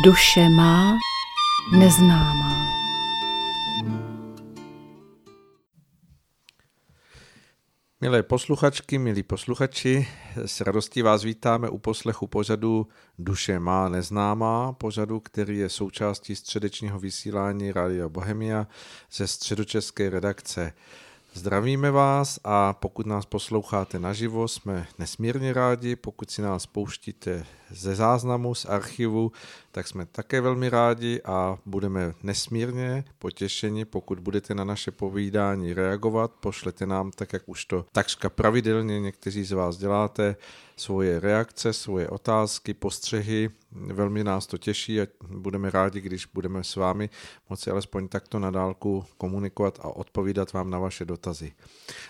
Duše má neznámá. Milé posluchačky, milí posluchači, s radostí vás vítáme u poslechu pořadu Duše má neznámá, pořadu, který je součástí středečního vysílání Rádia Bohemia ze středočeské redakce. Zdravíme vás a pokud nás posloucháte naživo, jsme nesmírně rádi. Pokud si nás pouštíte ze záznamu, z archivu, tak jsme také velmi rádi a budeme nesmírně potěšeni, pokud budete na naše povídání reagovat. Pošlete nám, tak jak už to takřka pravidelně někteří z vás děláte, svoje reakce, svoje otázky, postřehy. Velmi nás to těší a budeme rádi, když budeme s vámi moci alespoň takto na dálku komunikovat a odpovídat vám na vaše dotazy.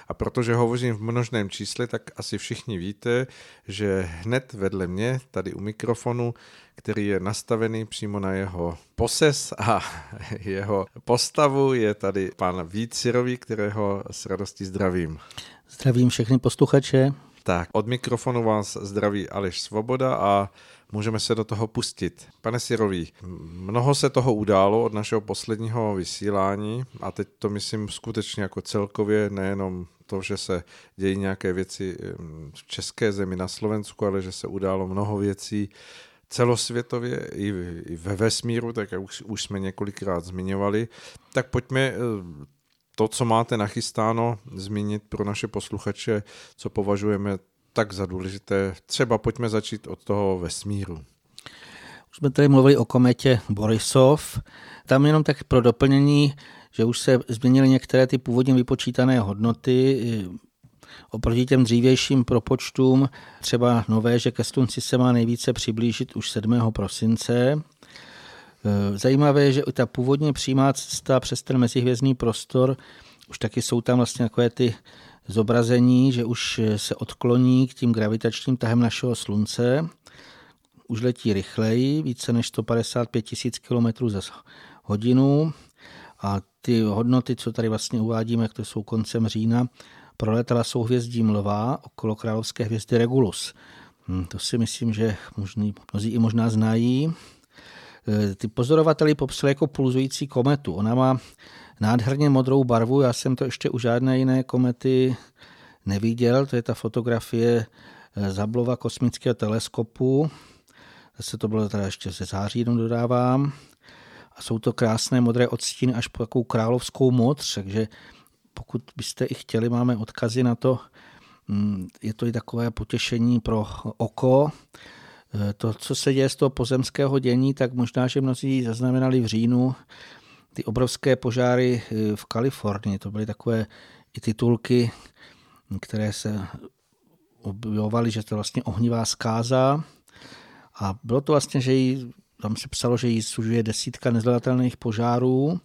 A protože hovořím v množném čísle, tak asi všichni víte, že hned vedle mě, tady u mikrofonu, který je nastavený přímo na jeho poses a jeho postavu, je tady pan Vít Sirový, kterého s radostí zdravím. Zdravím všechny posluchače. Tak, od mikrofonu vás zdraví Aleš Svoboda a můžeme se do toho pustit. Pane Sirový, mnoho se toho událo od našeho posledního vysílání a teď to myslím skutečně jako celkově, nejenom to, že se dějí nějaké věci v české zemi na Slovensku, ale že se událo mnoho věcí celosvětově i, ve vesmíru, tak jak už, už jsme několikrát zmiňovali. Tak pojďme eh, to, co máte nachystáno, zmínit pro naše posluchače, co považujeme tak za důležité. Třeba pojďme začít od toho vesmíru. Už jsme tady mluvili o kometě Borisov. Tam jenom tak pro doplnění, že už se změnily některé ty původně vypočítané hodnoty oproti těm dřívějším propočtům. Třeba nové, že ke slunci se má nejvíce přiblížit už 7. prosince. Zajímavé je, že ta původně přímá cesta přes ten mezihvězdný prostor, už taky jsou tam vlastně takové ty zobrazení, že už se odkloní k tím gravitačním tahem našeho slunce, už letí rychleji, více než 155 tisíc km za hodinu a ty hodnoty, co tady vlastně uvádíme, jak to jsou koncem října, proletala souhvězdí Mlva okolo královské hvězdy Regulus. Hm, to si myslím, že možný, mnozí i možná znají. E, ty pozorovateli popsali jako pulzující kometu. Ona má nádherně modrou barvu, já jsem to ještě u žádné jiné komety neviděl, to je ta fotografie e, Zablova kosmického teleskopu. Zase to bylo teda ještě ze září, jenom dodávám. A jsou to krásné modré odstíny až po takovou královskou modř, takže pokud byste i chtěli, máme odkazy na to. Mm, je to i takové potěšení pro oko. E, to, co se děje z toho pozemského dění, tak možná, že mnozí zaznamenali v říjnu ty obrovské požáry e, v Kalifornii. To byly takové i titulky, které se objevovaly, že to vlastně ohnivá zkáza. A bylo to vlastně, že jí, tam se psalo, že jí služuje desítka nezvladatelných požárů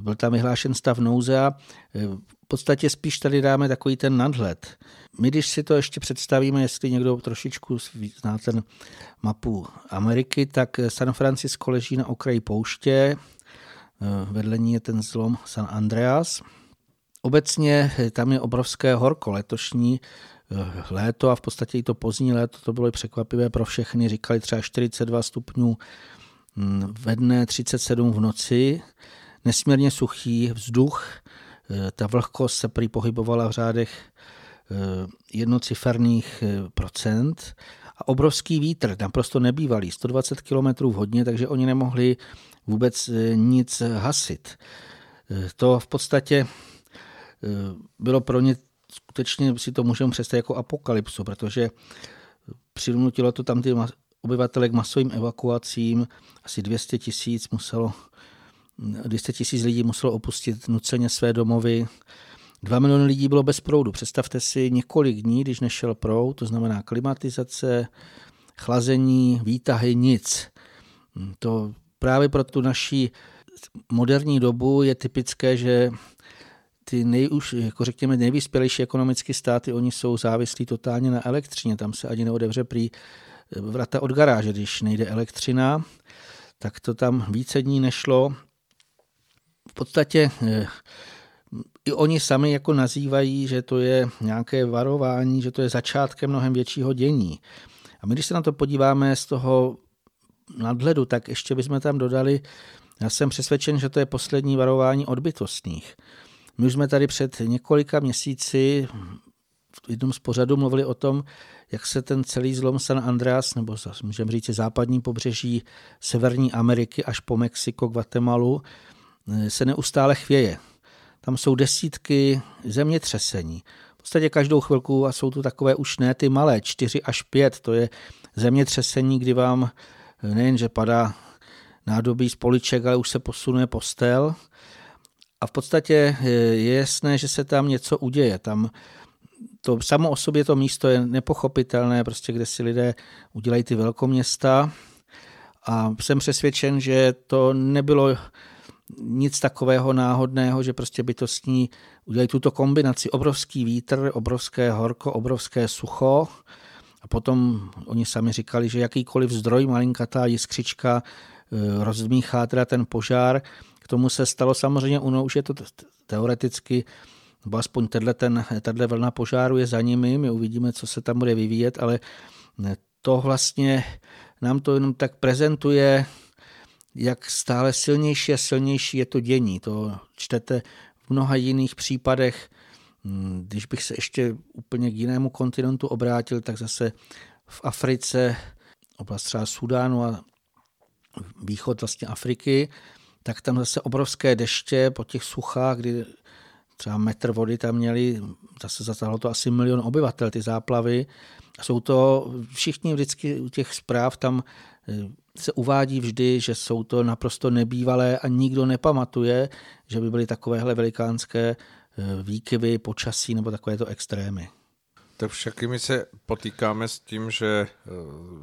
byl tam vyhlášen stav nouze a e, v podstatě spíš tady dáme takový ten nadhled. My, když si to ještě představíme, jestli někdo trošičku zná ten mapu Ameriky, tak San Francisco leží na okraji pouště, e, vedle ní je ten zlom San Andreas. Obecně e, tam je obrovské horko. Letošní léto a v podstatě i to pozdní léto, to bylo překvapivé pro všechny. Říkali třeba 42 stupňů ve dne, 37 v noci nesmírně suchý vzduch, eh, ta vlhkost se prý pohybovala v řádech eh, jednociferných eh, procent a obrovský vítr, naprosto nebývalý, 120 km v hodně, takže oni nemohli vůbec nic hasit. To v podstatě bylo pro ně skutečně si to můžeme představit jako apokalypsu, protože přinutilo to tam ty obyvatele k masovým evakuacím, asi 200 tisíc muselo 200 tisíc lidí muselo opustit nuceně své domovy. Dva miliony lidí bylo bez proudu. Představte si několik dní, když nešel proud, to znamená klimatizace, chlazení, výtahy, nic. To právě pro tu naší moderní dobu je typické, že ty nejuž, jako řekněme, nejvyspělejší ekonomické státy, oni jsou závislí totálně na elektřině. Tam se ani neodevře prý vrata od garáže, když nejde elektřina. Tak to tam více dní nešlo v podstatě eh, i oni sami jako nazývají, že to je nějaké varování, že to je začátkem mnohem většího dění. A my, když se na to podíváme z toho nadhledu, tak ještě bychom tam dodali, já jsem přesvědčen, že to je poslední varování od bytostných. My už jsme tady před několika měsíci v jednom z pořadů mluvili o tom, jak se ten celý zlom San Andreas, nebo můžeme říct západní pobřeží Severní Ameriky až po Mexiko, Guatemalu, se neustále chvěje. Tam jsou desítky zemětřesení. V podstatě každou chvilku, a jsou to takové už ne ty malé, čtyři až pět, to je zemětřesení, kdy vám eh, nejen, že padá nádobí z poliček, ale už se posunuje postel. A v podstatě eh, je jasné, že se tam něco uděje. Tam to samo o sobě to místo je nepochopitelné, prostě kde si lidé udělají ty velkoměsta a jsem přesvědčen, že to nebylo nic takového náhodného, že prostě bytostní udělají tuto kombinaci obrovský vítr, obrovské horko, obrovské sucho a potom oni sami říkali, že jakýkoliv zdroj, malinkatá jiskřička eh, rozmíchá teda ten požár. K tomu se stalo samozřejmě, ono už je to teoreticky nebo aspoň ten, tato vlna požáru je za nimi, my uvidíme, co se tam bude vyvíjet, ale to vlastně nám to jenom tak prezentuje, jak stále silnější a silnější je to dění. To čtete v mnoha jiných případech. Když bych se ještě úplně k jinému kontinentu obrátil, tak zase v Africe, oblast třeba Sudánu a východ vlastně Afriky, tak tam zase obrovské deště po těch suchách, kdy třeba metr vody tam měli, zase zasáhlo to asi milion obyvatel, ty záplavy. Jsou to všichni vždycky u těch zpráv tam eh, se uvádí vždy, že jsou to naprosto nebývalé a nikdo nepamatuje, že by byly takovéhle velikánské eh, výkyvy počasí nebo takovéto extrémy. Tak však my se potýkáme s tím, že eh,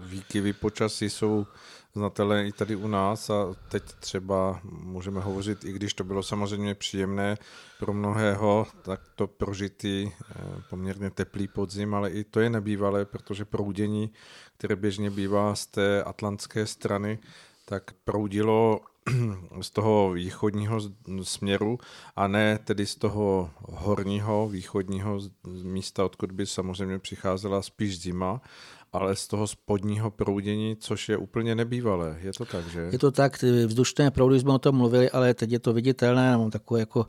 výkyvy počasí jsou znatelé i tady u nás a teď třeba můžeme hovořit, i když to bylo samozřejmě příjemné pro mnohého, tak to prožitý eh, poměrně teplý podzim, ale i to je nebývalé, protože proudění, které běžně bývá z té atlantské strany, tak proudilo z toho východního směru a ne tedy z toho horního východního místa, odkud by samozřejmě přicházela spíš zima ale z toho spodního proudění, což je úplně nebývalé. Je to tak, že? Je to tak, ty vzdušné proudy jsme o tom mluvili, ale teď je to viditelné, mám takové jako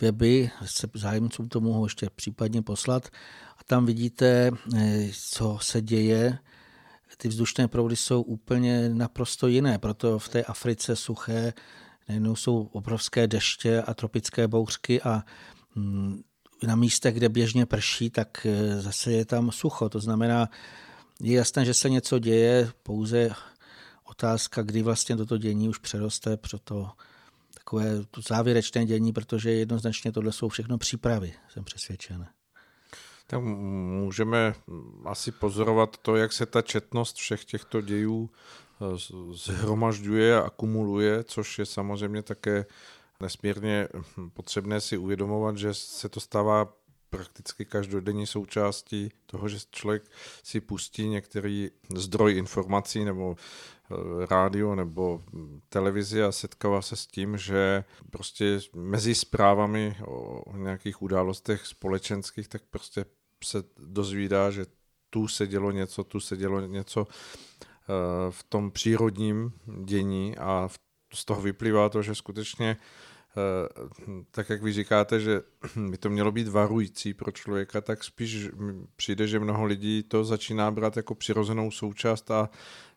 weby, se zájemcům to mohu ještě případně poslat a tam vidíte, eh, co se děje. Ty vzdušné proudy jsou úplně naprosto jiné, proto v té Africe suché nejenom jsou obrovské deště a tropické bouřky a mm, na místech, kde běžně prší, tak eh, zase je tam sucho. To znamená, je jasné, že se něco děje, pouze otázka, kdy vlastně toto dění už přeroste pro to takové to závěrečné dění, protože jednoznačně tohle jsou všechno přípravy, jsem přesvědčen. Tak můžeme asi pozorovat to, jak se ta četnost všech těchto dějů eh, zhromažďuje a akumuluje, což je samozřejmě také nesmírně potřebné si uvědomovat, že se to stává prakticky každodenní součástí toho, že člověk si pustí některý zdroj informací nebo rádio nebo televizi a setkává se s tím, že prostě mezi zprávami o nějakých událostech společenských, tak prostě se dozvídá, že tu se dělo něco, tu se dělo něco eh, v tom přírodním dění a z toho vyplývá to, že skutečně Eh, tak jak vy říkáte, že by to mělo být varující pro člověka, tak spíš přijde, že mnoho lidí to začíná brát jako přirozenou součást a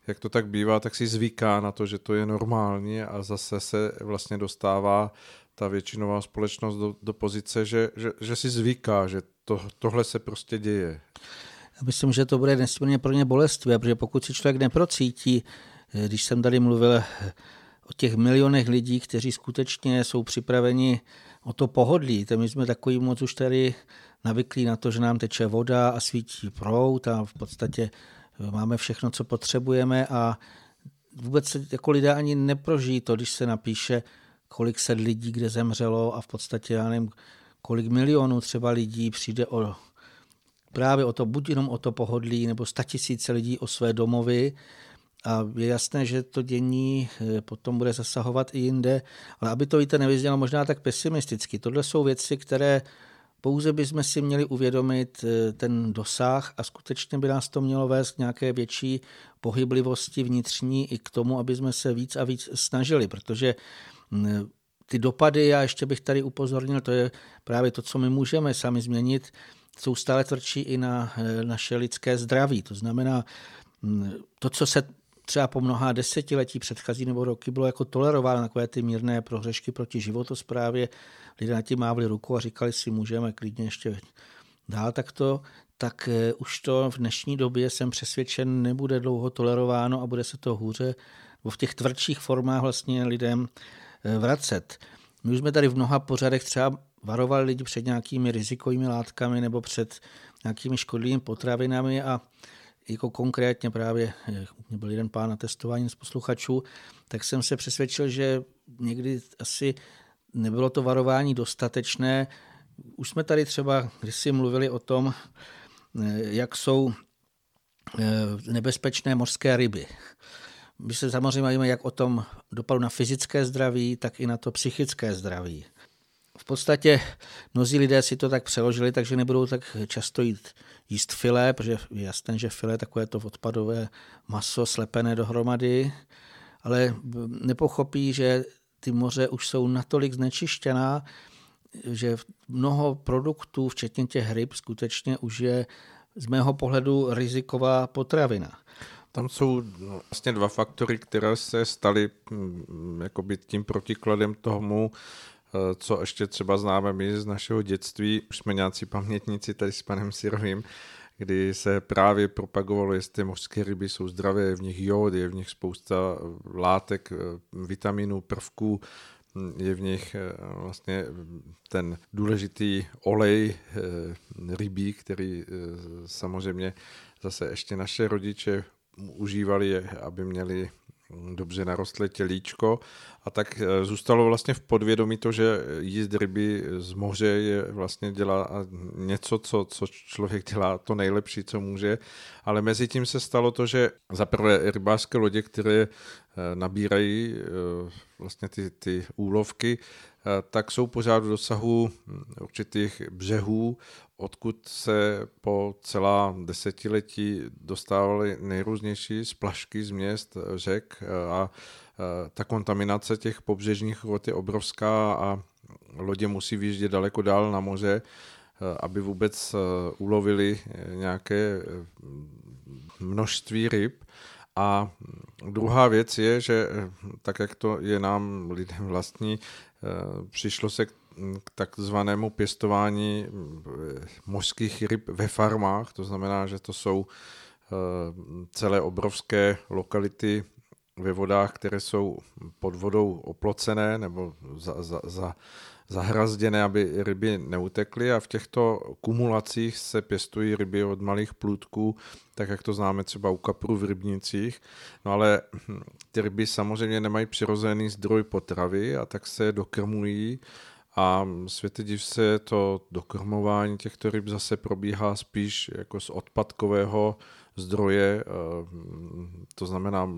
jak to tak bývá, tak si zvyká na to, že to je normální a zase se vlastně dostává ta většinová společnost do, do pozice, že, že, že si zvyká, že to, tohle se prostě děje. Já myslím, že to bude nesmírně pro ně bolestvé, protože pokud si člověk neprocítí, eh, když jsem tady mluvil o těch milionech lidí, kteří skutečně jsou připraveni o to pohodlí. To my jsme takový moc už tady navyklí na to, že nám teče voda a svítí prout a v podstatě máme všechno, co potřebujeme a vůbec se jako lidé ani neprožijí to, když se napíše, kolik set lidí kde zemřelo a v podstatě, já nevím, kolik milionů třeba lidí přijde o právě o to, buď jenom o to pohodlí, nebo statisíce lidí o své domovy a je jasné, že to dění eh, potom bude zasahovat i jinde, ale aby to víte nevyznělo možná tak pesimisticky. Tohle jsou věci, které pouze bychom si měli uvědomit eh, ten dosah a skutečně by nás to mělo vést k nějaké větší pohyblivosti vnitřní i k tomu, aby jsme se víc a víc snažili, protože mm, ty dopady, já ještě bych tady upozornil, to je právě to, co my můžeme sami změnit, jsou stále tvrdší i na eh, naše lidské zdraví. To znamená, mm, to, co se třeba po mnoha desetiletí předchozí nebo roky bylo jako tolerováno, takové ty mírné prohřešky proti životosprávě, lidé na tím mávli ruku a říkali si, můžeme klidně ještě dál takto, tak eh, už to v dnešní době jsem přesvědčen nebude dlouho tolerováno a bude se to hůře v těch tvrdších formách vlastně lidem eh, vracet. My už jsme tady v mnoha pořadech třeba varovali lidi před nějakými rizikovými látkami nebo před nějakými škodlivými potravinami a jako konkrétně právě, mě byl jeden pán na testování z posluchačů, tak jsem se přesvědčil, že někdy asi nebylo to varování dostatečné. Už jsme tady třeba kdysi mluvili o tom, jak jsou eh, nebezpečné mořské ryby. My se samozřejmě bavíme jak o tom dopadu na fyzické zdraví, tak i na to psychické zdraví. V podstatě mnozí lidé si to tak přeložili, takže nebudou tak často jít jíst filé, protože je jasné, že filé je takové to odpadové maso slepené dohromady, ale nepochopí, že ty moře už jsou natolik znečištěná, že mnoho produktů, včetně těch ryb, skutečně už je z mého pohledu riziková potravina. Tam jsou vlastně dva faktory, které se staly mm, jakoby tím protikladem tomu, co ještě třeba známe my z našeho dětství. Už jsme nějací pamětníci tady s panem Sirovým, kdy se právě propagovalo, jestli mořské ryby jsou zdravé, je v nich jod, je v nich spousta látek, eh, vitaminů, prvků, hm, je v nich eh, vlastně ten důležitý olej rybí, který samozřejmě zase ještě naše rodiče užívali, aby měli dobře narostlé tělíčko. A tak eh, zůstalo vlastně v podvědomí to, že jíst ryby z moře je vlastně dělá něco, co, co člověk dělá to nejlepší, co může, ale mezi tím se stalo to, že za prvé rybářské lodě, které eh, nabírají eh, vlastně ty, ty úlovky, tak jsou pořád v dosahu určitých břehů, odkud se po celá desetiletí dostávaly nejrůznější splašky z měst, řek a ta kontaminace těch pobřežních vod je obrovská a lodě musí vyjíždět daleko dál na moře, aby vůbec ulovili nějaké množství ryb. A druhá věc je, že tak, jak to je nám lidem vlastní, přišlo se k k takzvanému pěstování mořských ryb ve farmách, to znamená, že to jsou celé obrovské lokality ve vodách, které jsou pod vodou oplocené nebo za, za, za, zahrazděné, aby ryby neutekly. A v těchto kumulacích se pěstují ryby od malých plůdků, tak jak to známe třeba u kaprů v rybnicích. No ale ty ryby samozřejmě nemají přirozený zdroj potravy a tak se dokrmují a světe div se to dokrmování těchto ryb zase probíhá spíš jako z odpadkového zdroje, eh, to znamená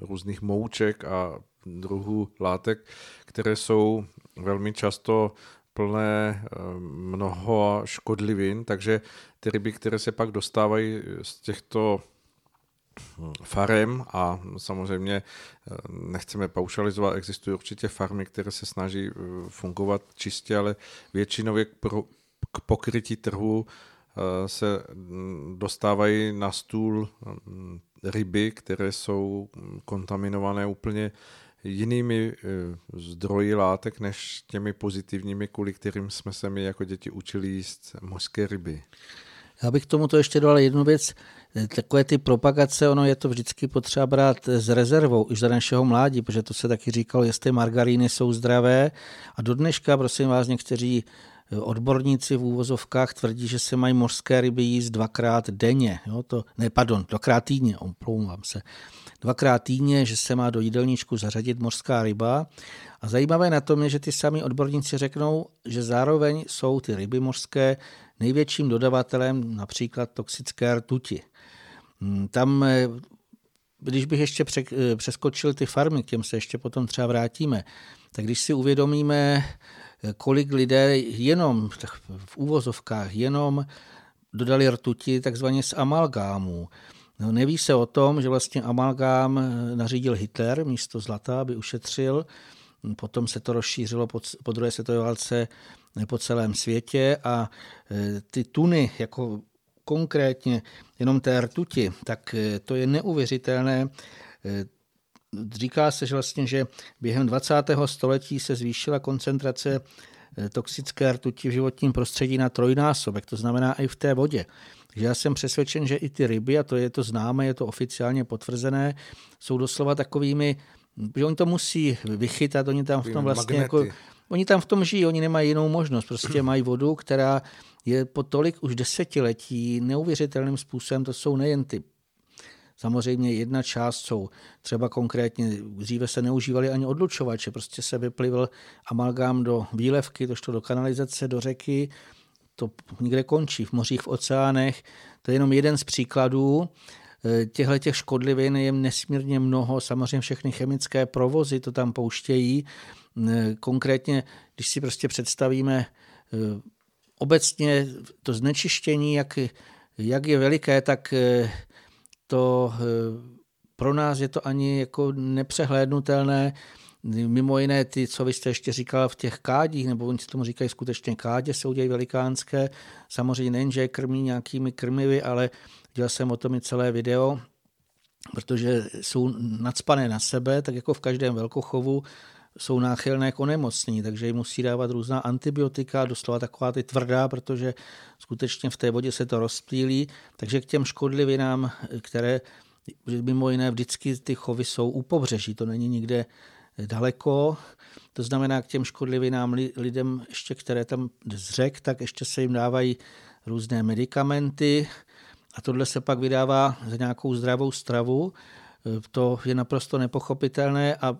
různých mouček a druhů látek, které jsou velmi často plné eh, mnoho škodlivin, takže ty ryby, které se pak dostávají z těchto farem a samozřejmě eh, nechceme paušalizovat, existují určitě farmy, které se snaží fungovat čistě, ale většinově k pokrytí trhu Eh, se mm, dostávají na stůl mm, ryby, které jsou mm, kontaminované úplně jinými eh, zdroji látek než těmi pozitivními, kvůli kterým jsme se my jako děti učili jíst mořské ryby. Já bych tomu to ještě dal jednu věc. Eh, takové ty propagace, ono je to vždycky potřeba brát s rezervou, už za našeho mládí, protože to se taky říkalo, jestli margaríny jsou zdravé. A do dneška, prosím vás, někteří Odborníci v úvozovkách tvrdí, že se mají mořské ryby jíst dvakrát denně. Jo, to, ne, pardon, dvakrát týdně, omlouvám se. Dvakrát týdně, že se má do jídelníčku zařadit mořská ryba. A zajímavé na tom je, že ty sami odborníci řeknou, že zároveň jsou ty ryby mořské největším dodavatelem například toxické rtuti. Hmm, tam, eh, když bych ještě eh, přeskočil ty farmy, k těm se ještě potom třeba vrátíme, tak když si uvědomíme, kolik lidé jenom v úvozovkách jenom dodali rtuti takzvaně z amalgámů. No, neví se o tom, že vlastně amalgám nařídil Hitler místo zlata, aby ušetřil. Potom se to rozšířilo po, po druhé světové válce po celém světě a ty tuny, jako konkrétně jenom té rtuti, tak e, to je neuvěřitelné. E, říká se, že vlastně, že během 20. století se zvýšila koncentrace toxické rtuti v životním prostředí na trojnásobek, to znamená i v té vodě. Takže já jsem přesvědčen, že i ty ryby, a to je to známé, je to oficiálně potvrzené, jsou doslova takovými, že oni to musí vychytat, oni tam v tom vlastně jako, oni tam v tom žijí, oni nemají jinou možnost, prostě mají vodu, která je po tolik už desetiletí neuvěřitelným způsobem, to jsou nejen ty Samozřejmě jedna část jsou třeba konkrétně, dříve se neužívali ani odlučovače, prostě se vyplivil amalgám do výlevky, to šlo do kanalizace, do řeky, to někde končí, v mořích, v oceánech. To je jenom jeden z příkladů. Eh, těchto těch škodlivin je nesmírně mnoho, samozřejmě všechny chemické provozy to tam pouštějí. Konkrétně, když si prostě představíme eh, obecně to znečištění, jak, jak je veliké, tak to pro nás je to ani jako nepřehlédnutelné. Mimo jiné ty, co vy jste ještě říkal v těch kádích, nebo oni tomu říkají skutečně kádě, se udělají velikánské. Samozřejmě nejen, že je krmí nějakými krmivy, ale dělal jsem o tom i celé video, protože jsou nadspané na sebe, tak jako v každém velkochovu jsou náchylné k onemocnění, takže jim musí dávat různá antibiotika, doslova taková ty tvrdá, protože skutečně v té vodě se to rozptýlí, takže k těm škodlivinám, které mimo jiné vždycky ty chovy jsou u pobřeží, to není nikde daleko, to znamená k těm škodlivinám lidem, ještě které tam z řek, tak ještě se jim dávají různé medicamenty. A tohle se pak vydává za nějakou zdravou stravu. To je naprosto nepochopitelné a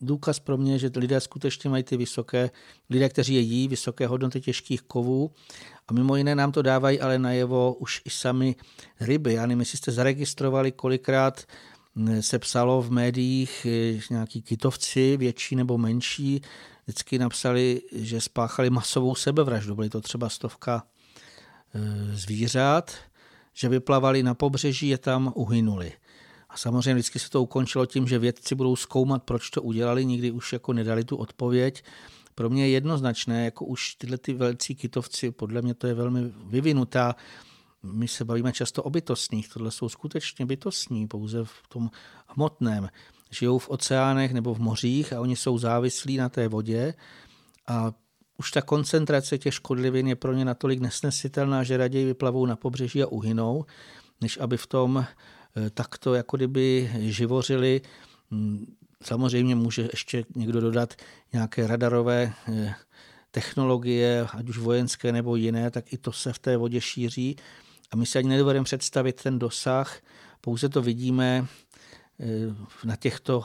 důkaz pro mě, že lidé skutečně mají ty vysoké, lidé, kteří je jí, vysoké hodnoty těžkých kovů a mimo jiné nám to dávají ale najevo už i sami ryby. Já nevím, jestli jste zaregistrovali, kolikrát se psalo v médiích, že nějaký kytovci, větší nebo menší, vždycky napsali, že spáchali masovou sebevraždu. Byly to třeba stovka e, zvířat, že vyplavali na pobřeží, je tam uhynuli. Samozřejmě vždycky se to ukončilo tím, že vědci budou zkoumat, proč to udělali, nikdy už jako nedali tu odpověď. Pro mě je jednoznačné, jako už tyhle ty velcí kytovci, podle mě to je velmi vyvinutá my se bavíme často o bytostních, tohle jsou skutečně bytostní, pouze v tom hmotném. Žijou v oceánech nebo v mořích a oni jsou závislí na té vodě a už ta koncentrace těch škodlivin je pro ně natolik nesnesitelná, že raději vyplavou na pobřeží a uhynou, než aby v tom takto jako kdyby živořili. Hmm, samozřejmě může ještě někdo dodat nějaké radarové eh, technologie, ať už vojenské nebo jiné, tak i to se v té vodě šíří. A my si ani nedovedeme představit ten dosah, pouze to vidíme eh, na těchto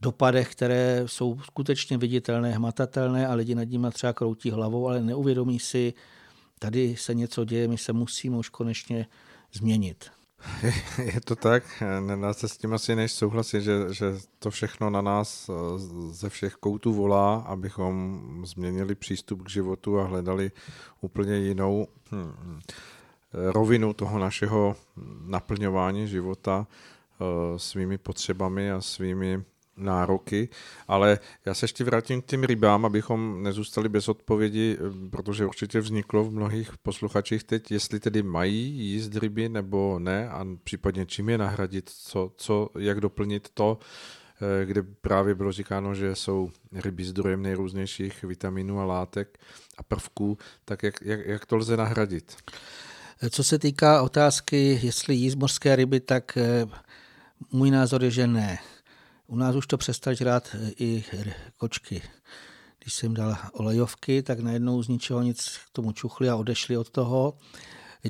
dopadech, které jsou skutečně viditelné, hmatatelné a lidi nad nimi třeba kroutí hlavou, ale neuvědomí si, tady se něco děje, my se musíme už konečně změnit. Je to tak, nedá se s tím asi než souhlasit, že, že to všechno na nás eh, ze všech koutů volá, abychom změnili přístup k životu a hledali úplně jinou hmm, rovinu toho našeho naplňování života eh, svými potřebami a svými nároky, ale já se ještě vrátím k těm rybám, abychom nezůstali bez odpovědi, eh, protože určitě vzniklo v mnohých posluchačích teď, jestli tedy mají jíst ryby nebo ne a případně čím je nahradit, co, co, jak doplnit to, eh, kde právě bylo říkáno, že jsou ryby zdrojem nejrůznějších vitaminů a látek a prvků, tak jak, jak, jak to lze nahradit? Co se týká otázky, jestli jíst mořské ryby, tak eh, můj názor je, že ne. U nás už to přestali žrát eh, i kočky. Když jsem dal olejovky, tak najednou z ničeho nic k tomu čuchli a odešli od toho.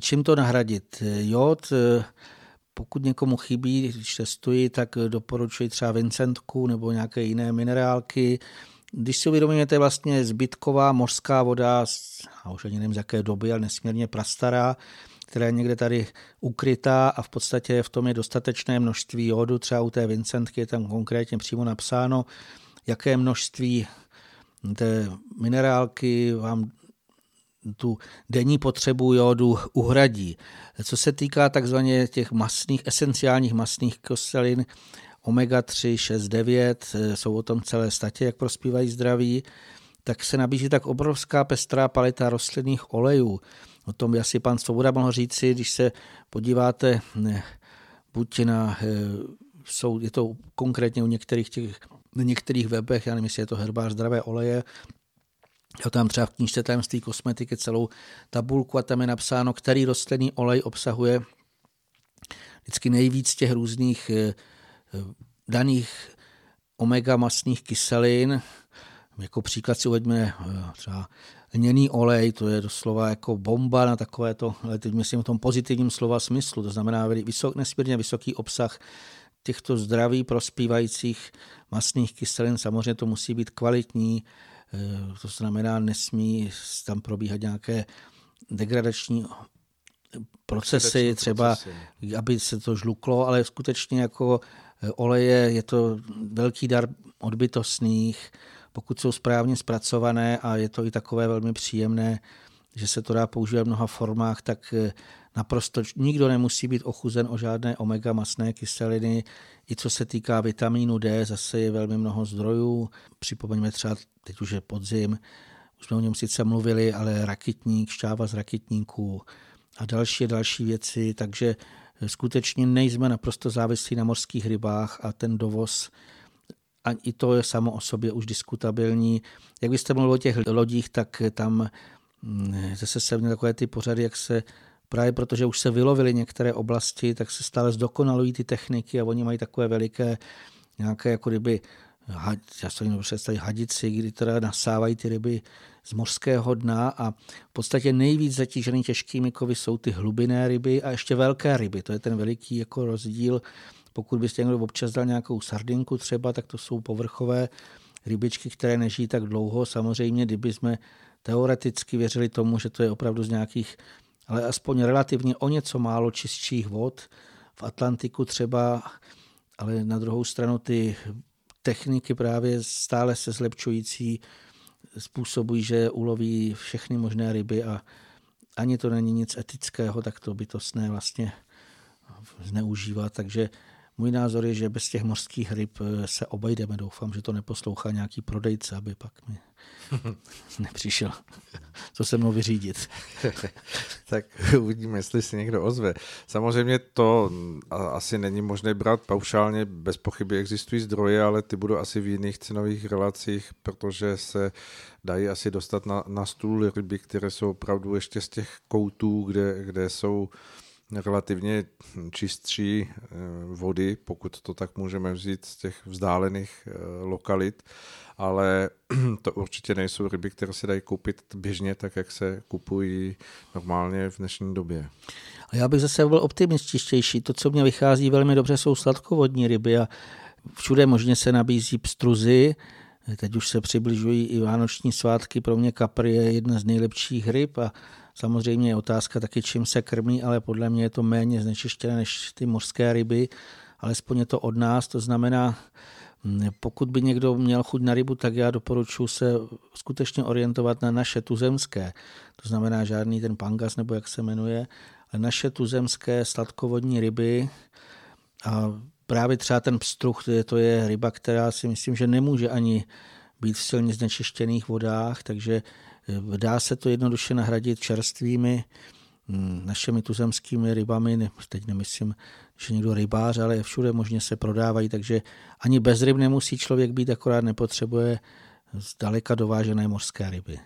Čím to nahradit? Jod, eh, pokud někomu chybí, když testuji, tak doporučuji třeba Vincentku nebo nějaké jiné minerálky. Když si uvědomíme, to je vlastně zbytková mořská voda, a už ani nevím z jaké doby, ale nesmírně prastará, která je někde tady ukrytá a v podstatě v tom je dostatečné množství jodu. Třeba u té Vincentky je tam konkrétně přímo napsáno, jaké množství té minerálky vám tu denní potřebu jodu uhradí. Co se týká takzvaně těch masných, esenciálních masných kyselin, omega-3, 6, 9, jsou o tom celé statě, jak prospívají zdraví, tak se nabízí tak obrovská pestrá paleta rostlinných olejů. O tom by asi pan Svoboda mohl říci, když se podíváte buď na, eh, jsou, je to konkrétně u některých těch, na některých webech, já nevím, jestli je to herbář zdravé oleje, Jo, tam třeba v knížce tajemství kosmetiky celou tabulku a tam je napsáno, který rostlinný olej obsahuje vždycky nejvíc těch různých eh, eh, daných omega masných kyselin. Jako příklad si uveďme třeba lněný olej, to je doslova jako bomba na takové to, ale teď myslím v tom pozitivním slova smyslu, to znamená vysok, nesmírně vysoký obsah těchto zdraví prospívajících masných kyselin. Samozřejmě to musí být kvalitní, eh, to znamená, nesmí tam probíhat nějaké degradační procesy, třeba procesy. aby se to žluklo, ale skutečně jako eh, oleje je to velký dar odbytostných, pokud jsou správně zpracované a je to i takové velmi příjemné, že se to dá používat v mnoha formách, tak eh, naprosto nikdo nemusí být ochuzen o žádné omega masné kyseliny. I co se týká vitamínu D, zase je velmi mnoho zdrojů. Připomeňme třeba, teď už je podzim, už jsme o něm sice mluvili, ale rakitník, šťáva z rakitníků a další další věci, takže eh, skutečně nejsme naprosto závislí na mořských rybách a ten dovoz a i to je samo o sobě už diskutabilní. Jak byste mluvil o těch lodích, tak tam mm, zase se měl takové ty pořady, jak se právě protože už se vylovily některé oblasti, tak se stále zdokonalují ty techniky a oni mají takové veliké nějaké jako kdyby já se to představit hadici, kdy teda nasávají ty ryby z mořského dna a v podstatě nejvíc zatížený těžkými kovy jsou ty hlubinné ryby a ještě velké ryby. To je ten veliký jako rozdíl pokud byste někdo občas dal nějakou sardinku třeba, tak to jsou povrchové rybičky, které nežijí tak dlouho. Samozřejmě, kdyby jsme teoreticky věřili tomu, že to je opravdu z nějakých, ale aspoň relativně o něco málo čistších vod, v Atlantiku třeba, ale na druhou stranu ty techniky právě stále se zlepšující způsobují, že uloví všechny možné ryby a ani to není nic etického, tak to bytostné vlastně zneužívat. Takže můj názor je, že bez těch mořských ryb eh, se obejdeme. Doufám, že to neposlouchá nějaký prodejce, aby pak mi nepřišel co se mnou vyřídit. tak uvidíme, jestli si někdo ozve. Samozřejmě to asi není možné brát paušálně, bez pochyby existují zdroje, ale ty budou asi v jiných cenových relacích, protože se dají asi dostat na, na stůl ryby, které jsou opravdu ještě z těch koutů, kde, kde jsou relativně čistší eh, vody, pokud to tak můžeme vzít z těch vzdálených eh, lokalit, ale to určitě nejsou ryby, které se dají koupit běžně, tak jak se kupují normálně v dnešní době. A já bych zase byl optimističtější. To, co mě vychází velmi dobře, jsou sladkovodní ryby a všude možně se nabízí pstruzy, Teď už se přibližují i vánoční svátky. Pro mě kapr je jedna z nejlepších ryb a Samozřejmě je otázka taky, čím se krmí, ale podle mě je to méně znečištěné než ty mořské ryby, alespoň je to od nás, to znamená, pokud by někdo měl chuť na rybu, tak já doporučuji se skutečně orientovat na naše tuzemské. To znamená žádný ten pangas, nebo jak se jmenuje, ale naše tuzemské sladkovodní ryby. A právě třeba ten pstruh, to je ryba, která si myslím, že nemůže ani být v silně znečištěných vodách, takže Dá se to jednoduše nahradit čerstvými hm, našimi tuzemskými rybami, teď nemyslím, že někdo rybář, ale všude možně se prodávají, takže ani bez ryb nemusí člověk být, akorát nepotřebuje zdaleka dovážené mořské ryby.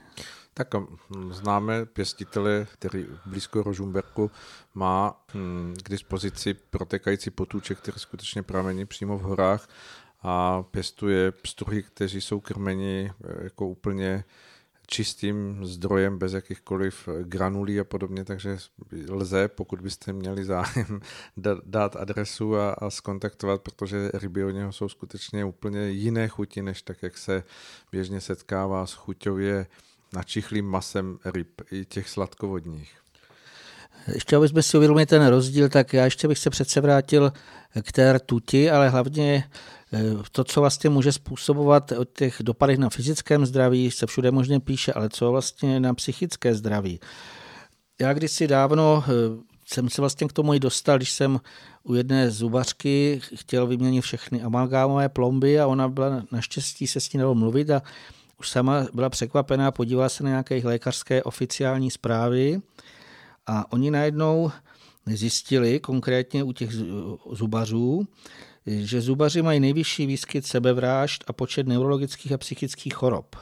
Tak hm, známe pěstitele, který blízko Rožumberku má hm, k dispozici protekající potůček, který skutečně pramení přímo v horách a pěstuje pstruhy, kteří jsou krmeni eh, jako úplně čistým zdrojem bez jakýchkoliv granulí a podobně, takže lze, pokud byste měli zájem, dát adresu a, a skontaktovat, protože ryby od něho jsou skutečně úplně jiné chuti, než tak, jak se běžně setkává s chuťově načichlým masem ryb, i těch sladkovodních. Ještě aby jsme si uvědomili ten rozdíl, tak já ještě bych se přece vrátil k té rtuti, ale hlavně to, co vlastně může způsobovat o těch dopadech na fyzickém zdraví, se všude možně píše, ale co vlastně na psychické zdraví. Já kdysi dávno eh, jsem se vlastně k tomu i dostal, když jsem u jedné zubařky chtěl vyměnit všechny amalgámové plomby a ona byla naštěstí se s ní dalo mluvit a už sama byla překvapená, podívala se na nějaké lékařské oficiální zprávy a oni najednou zjistili, konkrétně u těch zubařů, že zubaři mají nejvyšší výskyt sebevrážd a počet neurologických a psychických chorob.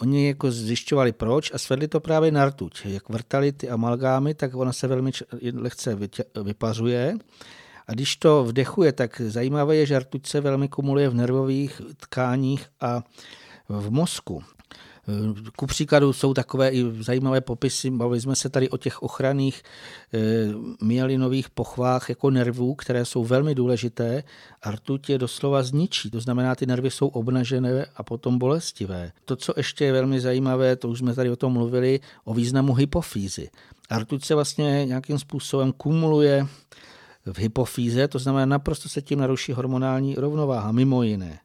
Oni jako zjišťovali proč a svedli to právě na rtuť. Jak vrtali ty amalgámy, tak ona se velmi lehce vypařuje. A když to vdechuje, tak zajímavé je, že rtuť se velmi kumuluje v nervových tkáních a v mozku. Ku příkladu jsou takové i zajímavé popisy, bavili jsme se tady o těch ochranných e, myelinových pochvách jako nervů, které jsou velmi důležité a rtuť je doslova zničí. To znamená, ty nervy jsou obnažené a potom bolestivé. To, co ještě je velmi zajímavé, to už jsme tady o tom mluvili, o významu hypofýzy. A rtuť se vlastně nějakým způsobem kumuluje v hypofýze, to znamená, naprosto se tím naruší hormonální rovnováha, mimo jiné.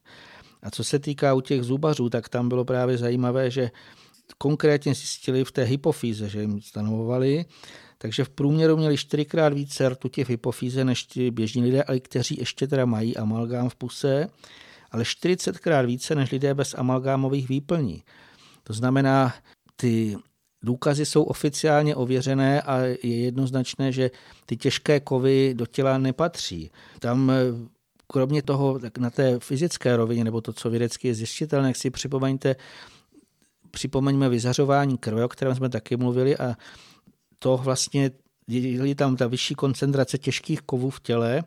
A co se týká u těch zubařů, tak tam bylo právě zajímavé, že konkrétně zjistili v té hypofýze, že jim stanovovali, takže v průměru měli čtyřikrát více rtuti v hypofýze než ti běžní lidé, ale kteří ještě teda mají amalgám v puse, ale 40krát více než lidé bez amalgámových výplní. To znamená, ty důkazy jsou oficiálně ověřené a je jednoznačné, že ty těžké kovy do těla nepatří. Tam kromě toho, tak na té fyzické rovině, nebo to, co vědecky je zjistitelné, jak si připomeňte, připomeňme vyzařování krve, o kterém jsme taky mluvili a to vlastně, je tam ta vyšší koncentrace těžkých kovů v těle,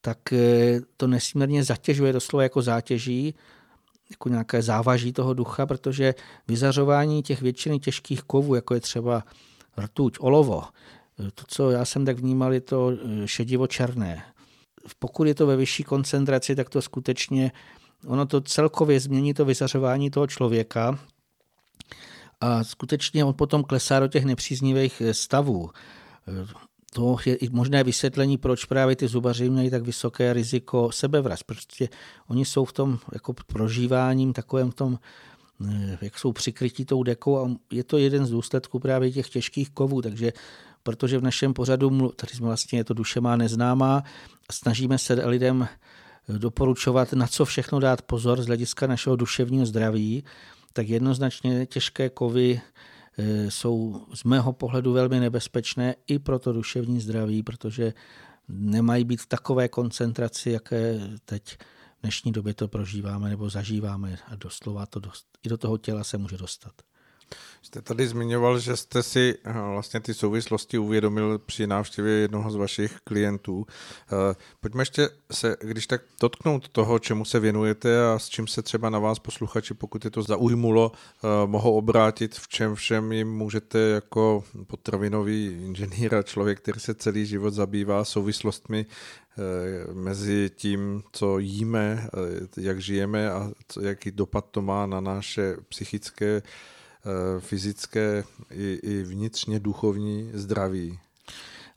tak eh, to nesmírně zatěžuje doslova jako zátěží, jako nějaké závaží toho ducha, protože vyzařování těch většiny těžkých kovů, jako je třeba rtuť, olovo, to, co já jsem tak vnímal, je to eh, šedivo-černé pokud je to ve vyšší koncentraci, tak to skutečně ono to celkově změní to vyzařování toho člověka a skutečně on potom klesá do těch nepříznivých stavů. To je i možné vysvětlení, proč právě ty zubaři mají tak vysoké riziko sebevraz. Prostě oni jsou v tom jako prožíváním, takovém tom, jak jsou přikrytí tou dekou a je to jeden z důsledků právě těch těžkých kovů, takže protože v našem pořadu, tady jsme vlastně, je to duše má neznámá, snažíme se lidem doporučovat, na co všechno dát pozor z hlediska našeho duševního zdraví, tak jednoznačně těžké kovy e, jsou z mého pohledu velmi nebezpečné i pro to duševní zdraví, protože nemají být v takové koncentraci, jaké teď v dnešní době to prožíváme nebo zažíváme a doslova to dost, i do toho těla se může dostat. Jste tady zmiňoval, že jste si eh, vlastně ty souvislosti uvědomil při návštěvě jednoho z vašich klientů. Eh, pojďme ještě se, když tak dotknout toho, čemu se věnujete a s čím se třeba na vás posluchači, pokud je to zaujmulo, eh, mohou obrátit, v čem všem jim můžete jako potravinový inženýr a člověk, který se celý život zabývá souvislostmi mezi tím, co jíme, jak žijeme a jaký dopad to má na naše psychické fyzické i, i vnitřně duchovní zdraví.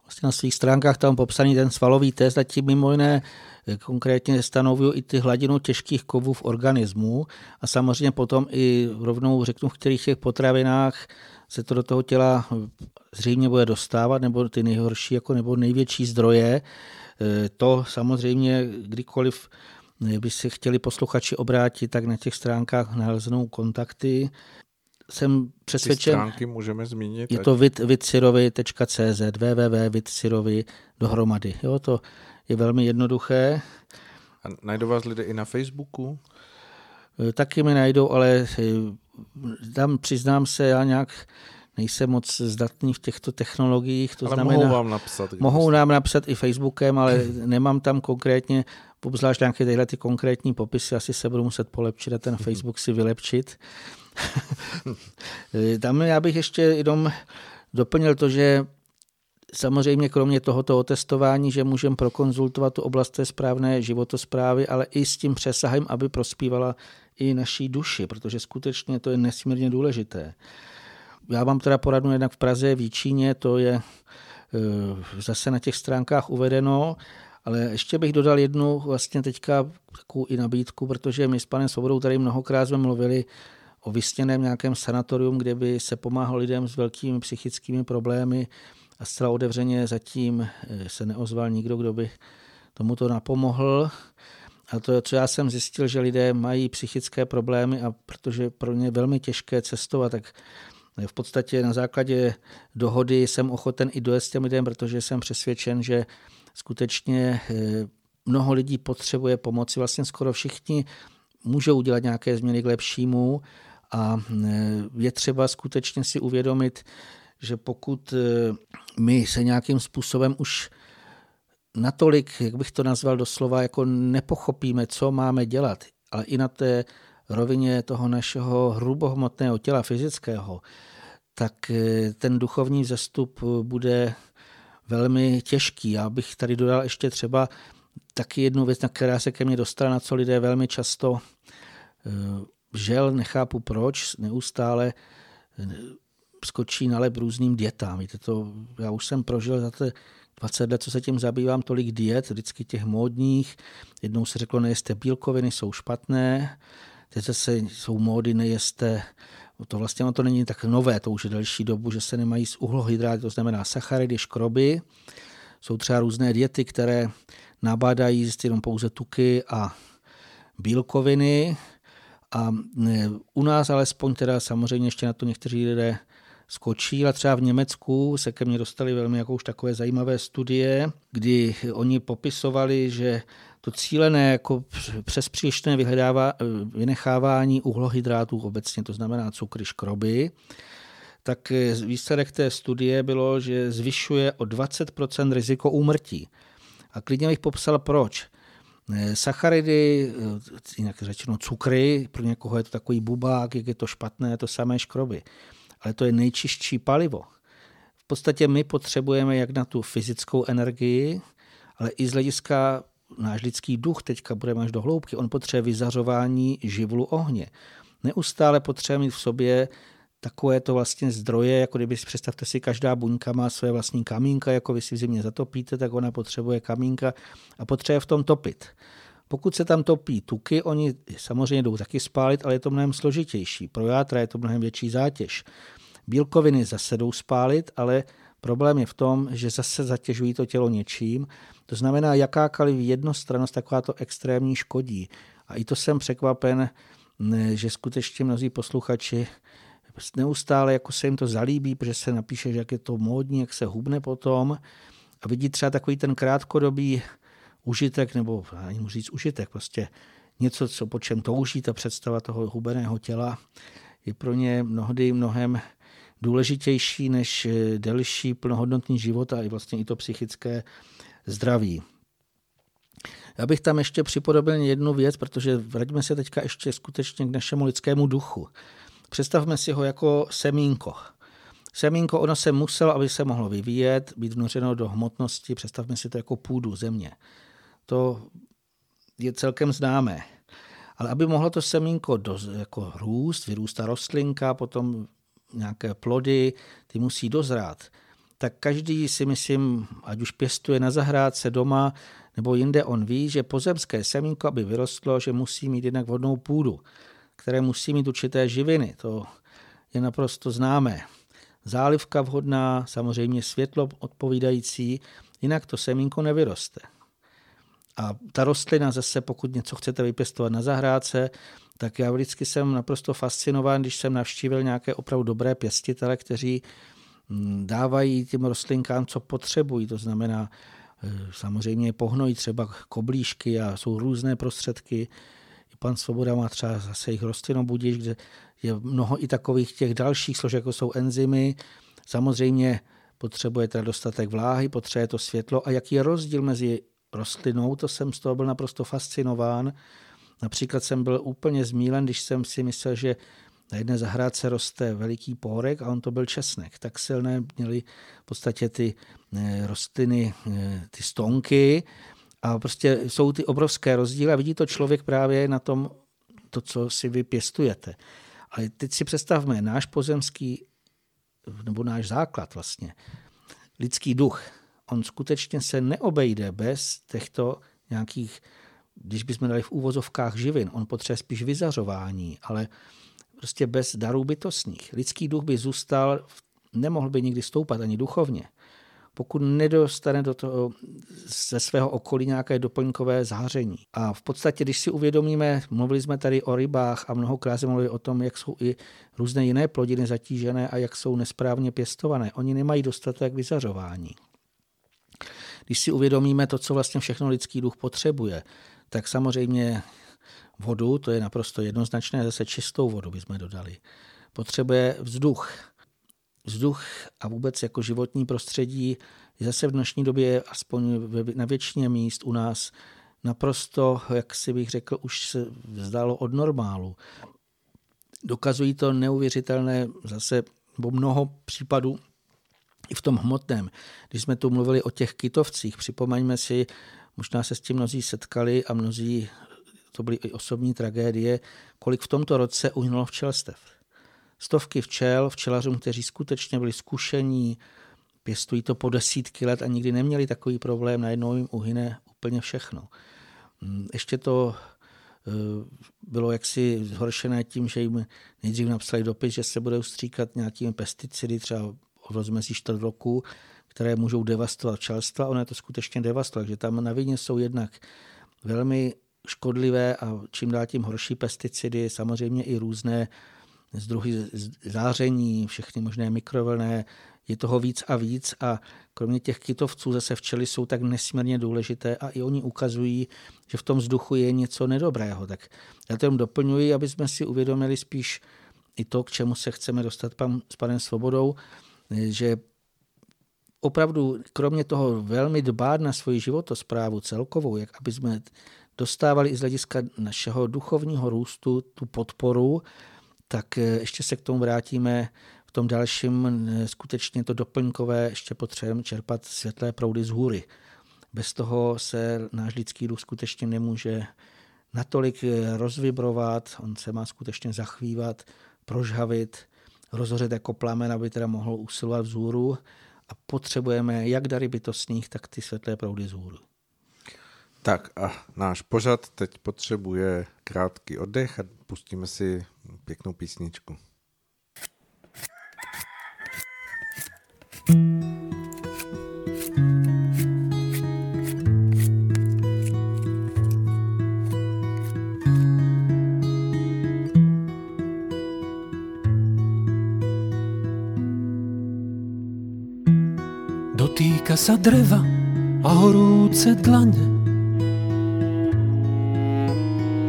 Vlastně na svých stránkách tam popsaný ten svalový test a tím mimo jiné eh, konkrétně stanovují i ty hladinu těžkých kovů v organismu a samozřejmě potom i rovnou řeknu, v kterých těch potravinách se to do toho těla zřejmě bude dostávat, nebo ty nejhorší, jako nebo největší zdroje. Eh, to samozřejmě kdykoliv by se chtěli posluchači obrátit, tak na těch stránkách naleznou kontakty jsem přesvědčen... Ty stránky můžeme zmínit. Je to vidcirovi.cz, www.vidcirovi dohromady. Jo, to je velmi jednoduché. A najdou vás lidé i na Facebooku? E, taky mi najdou, ale tam přiznám se, já nějak nejsem moc zdatný v těchto technologiích. To ale znamená, mohou vám napsat. Mohou nám napsat i Facebookem, ale nemám tam konkrétně, obzvlášť nějaké tyhle ty konkrétní popisy, asi se budu muset polepšit a ten Facebook si vylepšit. Tam já bych ještě jenom doplnil to, že samozřejmě kromě tohoto otestování, že můžeme prokonzultovat tu oblast té správné životosprávy, ale i s tím přesahem, aby prospívala i naší duši, protože skutečně to je nesmírně důležité. Já vám teda poradnu jednak v Praze, v Jíčíně, to je zase na těch stránkách uvedeno. Ale ještě bych dodal jednu vlastně teďka takovou i nabídku, protože my s panem Svobodou tady mnohokrát jsme mluvili o vysněném nějakém sanatorium, kde by se pomáhalo lidem s velkými psychickými problémy a zcela otevřeně zatím eh, se neozval nikdo, kdo by tomuto napomohl. A to, co já jsem zjistil, že lidé mají psychické problémy a protože pro ně je velmi těžké cestovat, tak v podstatě na základě dohody jsem ochoten i dojet těm lidem, protože jsem přesvědčen, že skutečně eh, mnoho lidí potřebuje pomoci. Vlastně skoro všichni můžou udělat nějaké změny k lepšímu a eh, je třeba skutečně si uvědomit, že pokud eh, my se nějakým způsobem už natolik, jak bych to nazval doslova, jako nepochopíme, co máme dělat, ale i na té rovině toho našeho hrubohmotného těla fyzického, tak ten duchovní vzestup bude velmi těžký. Já bych tady dodal ještě třeba taky jednu věc, na která se ke mně dostala, na co lidé velmi často žel, nechápu proč, neustále eh, skočí na lep různým dietám. Víte, to, já už jsem prožil za ty 20 let, co se tím zabývám, tolik diet, vždycky těch módních. Jednou se řeklo, nejeste bílkoviny, jsou špatné. Teď zase jsou módy, nejeste to vlastně ono to není tak nové, to už je delší dobu, že se nemají z uhlohydráty, to znamená sacharidy, škroby. Jsou třeba různé diety, které nabádají jenom pouze tuky a bílkoviny. A e, u nás alespoň teda samozřejmě ještě na to někteří lidé skočí, ale třeba v Německu se ke mně dostali velmi jako už takové zajímavé studie, kdy oni popisovali, že to cílené jako přes přílišné vynechávání uhlohydrátů obecně, to znamená cukry, škroby, tak výsledek té studie bylo, že zvyšuje o 20% riziko úmrtí. A klidně bych popsal proč. Sacharidy, jinak řečeno cukry, pro někoho je to takový bubák, jak je to špatné, to samé škroby. Ale to je nejčistší palivo. V podstatě my potřebujeme jak na tu fyzickou energii, ale i z hlediska náš lidský duch teďka budeme až do hloubky, on potřebuje vyzařování živlu ohně. Neustále potřebuje mít v sobě takové to vlastně zdroje, jako kdyby si představte si, každá buňka má své vlastní kamínka, jako vy si v zimě zatopíte, tak ona potřebuje kamínka a potřebuje v tom topit. Pokud se tam topí tuky, oni samozřejmě jdou taky spálit, ale je to mnohem složitější. Pro játra je to mnohem větší zátěž. Bílkoviny zase jdou spálit, ale problém je v tom, že zase zatěžují to tělo něčím to znamená, jakákoliv jednostrannost takováto extrémní škodí. A i to jsem překvapen, že skutečně mnozí posluchači neustále jako se jim to zalíbí, protože se napíše, že jak je to módní, jak se hubne potom a vidí třeba takový ten krátkodobý užitek, nebo ani můžu říct užitek, prostě něco, co po čem touží, ta představa toho hubeného těla, je pro ně mnohdy mnohem důležitější než delší plnohodnotný život a i vlastně i to psychické zdraví. Já bych tam ještě připodobil jednu věc, protože vraťme se teďka ještě skutečně k našemu lidskému duchu. Představme si ho jako semínko. Semínko, ono se muselo, aby se mohlo vyvíjet, být vnořeno do hmotnosti, představme si to jako půdu země. To je celkem známé. Ale aby mohlo to semínko do, jako růst, vyrůstá rostlinka, potom nějaké plody, ty musí dozrát tak každý si myslím, ať už pěstuje na zahrádce doma nebo jinde, on ví, že pozemské semínko, aby vyrostlo, že musí mít jednak vhodnou půdu, které musí mít určité živiny. To je naprosto známé. Zálivka vhodná, samozřejmě světlo odpovídající, jinak to semínko nevyroste. A ta rostlina zase, pokud něco chcete vypěstovat na zahrádce, tak já vždycky jsem naprosto fascinován, když jsem navštívil nějaké opravdu dobré pěstitele, kteří Mm, dávají těm rostlinkám, co potřebují. To znamená, e, samozřejmě pohnojí třeba koblížky a jsou různé prostředky. Pan Svoboda má třeba zase jich rostlinobudič, kde je mnoho i takových těch dalších složek, jako jsou enzymy. Samozřejmě potřebuje teda dostatek vláhy, potřebuje to světlo. A jaký je rozdíl mezi rostlinou, to jsem z toho byl naprosto fascinován. Například jsem byl úplně zmílen, když jsem si myslel, že na jedné zahrádce roste veliký pohorek a on to byl česnek. Tak silné měly v podstatě ty eh, rostliny, eh, ty stonky a prostě jsou ty obrovské rozdíly a vidí to člověk právě na tom, to, co si vy pěstujete. Ale teď si představme, náš pozemský, nebo náš základ vlastně, lidský duch, on skutečně se neobejde bez těchto nějakých, když bychom dali v úvozovkách živin, on potřebuje spíš vyzařování, ale prostě bez darů bytostných. Lidský duch by zůstal, nemohl by nikdy stoupat ani duchovně pokud nedostane do toho ze svého okolí nějaké doplňkové záření. A v podstatě, když si uvědomíme, mluvili jsme tady o rybách a mnohokrát jsme mluvili o tom, jak jsou i různé jiné plodiny zatížené a jak jsou nesprávně pěstované. Oni nemají dostatek vyzařování. Když si uvědomíme to, co vlastně všechno lidský duch potřebuje, tak samozřejmě vodu, to je naprosto jednoznačné, zase čistou vodu bychom dodali. Potřebuje vzduch, vzduch a vůbec jako životní prostředí je zase v dnešní době, aspoň na většině míst u nás, naprosto, jak si bych řekl, už se vzdalo od normálu. Dokazují to neuvěřitelné zase bo mnoho případů i v tom hmotném. Když jsme tu mluvili o těch kytovcích, připomeňme si, možná se s tím mnozí setkali a mnozí, to byly i osobní tragédie, kolik v tomto roce uhynulo včelstev stovky včel, včelařům, kteří skutečně byli zkušení, pěstují to po desítky let a nikdy neměli takový problém, najednou jim uhyne úplně všechno. Mm, ještě to eh, bylo jaksi zhoršené tím, že jim nejdřív napsali dopis, že se budou stříkat nějakými pesticidy, třeba rozmezí čtvrt roku, které můžou devastovat včelstva. Ono je to skutečně devastovat, takže tam na vině jsou jednak velmi škodlivé a čím dál tím horší pesticidy, samozřejmě i různé z druhy záření, všechny možné mikrovlné, je toho víc a víc a kromě těch kytovců zase včely jsou tak nesmírně důležité a i oni ukazují, že v tom vzduchu je něco nedobrého. Tak já to jen doplňuji, aby jsme si uvědomili spíš i to, k čemu se chceme dostat pan, s panem Svobodou, že opravdu kromě toho velmi dbát na svoji životosprávu celkovou, jak aby jsme dostávali i z hlediska našeho duchovního růstu tu podporu, tak eh, ještě se k tomu vrátíme v tom dalším, skutečně to doplňkové, ještě potřebujeme čerpat světlé proudy z hůry. Bez toho se náš lidský duch skutečně nemůže natolik eh, rozvibrovat, on se má skutečně zachvívat, prožhavit, rozhořet jako plamen, aby teda mohl usilovat vzhůru a potřebujeme jak dary bytostných, tak ty světlé proudy z hůru. Tak a náš pořad teď potřebuje krátký oddech a pustíme si pěknou písničku. Dotýka sa dreva a horúce dlane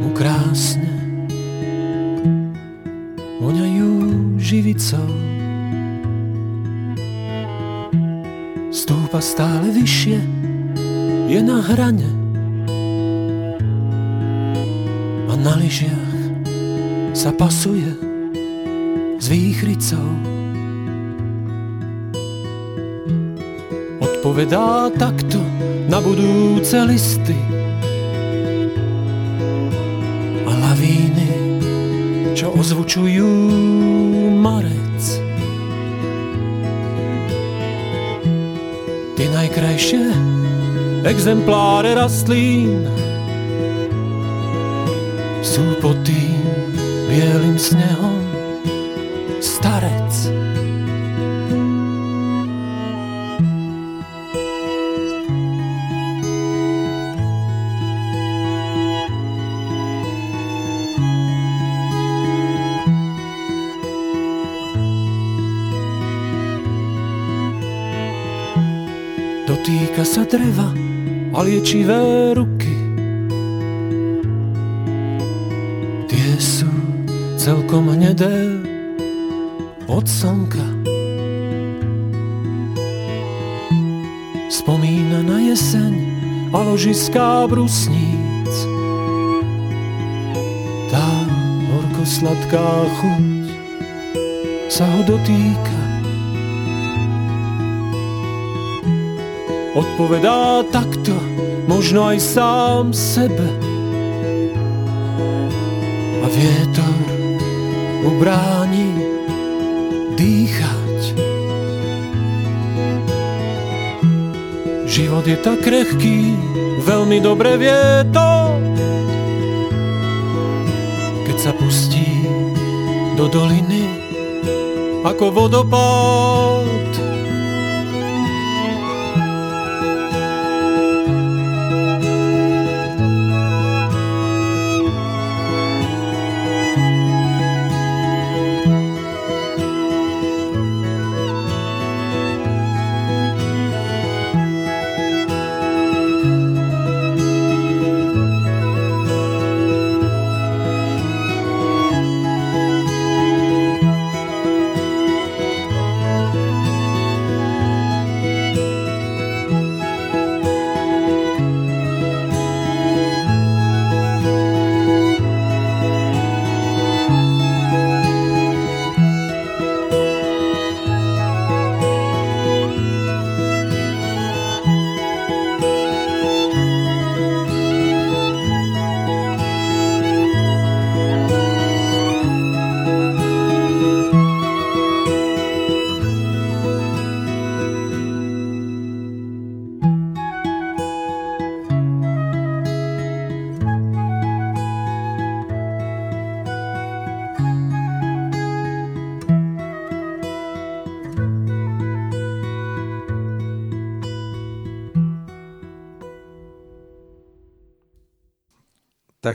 mu krásne živicou. Stúpa stále vyššie, je na hrane a na lyžiach sa pasuje s výchricou. Odpovedá takto na budúce listy a lavíny čo ozvučujú marec. Ty najkrajšie exempláre rastlín sú pod tým bielým snehom liečivé ruky. Tie sú celkom hnedé od slnka. Spomína na jeseň a ložiská brusníc. Tá horko-sladká chuť sa ho dotýka. odpovedá takto, možno aj sám sebe. A vietor mu bráni dýchať. Život je tak krehký, veľmi dobre vie keď sa pustí do doliny ako vodopád.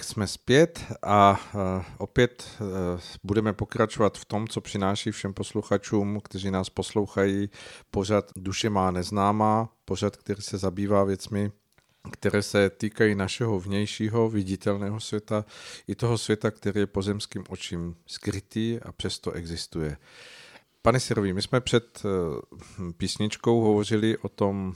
Jsme zpět a uh, opět uh, budeme pokračovat v tom, co přináší všem posluchačům, kteří nás poslouchají, pořad Duše má neznámá, pořad, který se zabývá věcmi, které se týkají našeho vnějšího, viditelného světa, i toho světa, který je pozemským očím skrytý a přesto existuje. Pane Sirový, my jsme před eh, písničkou hovořili o tom,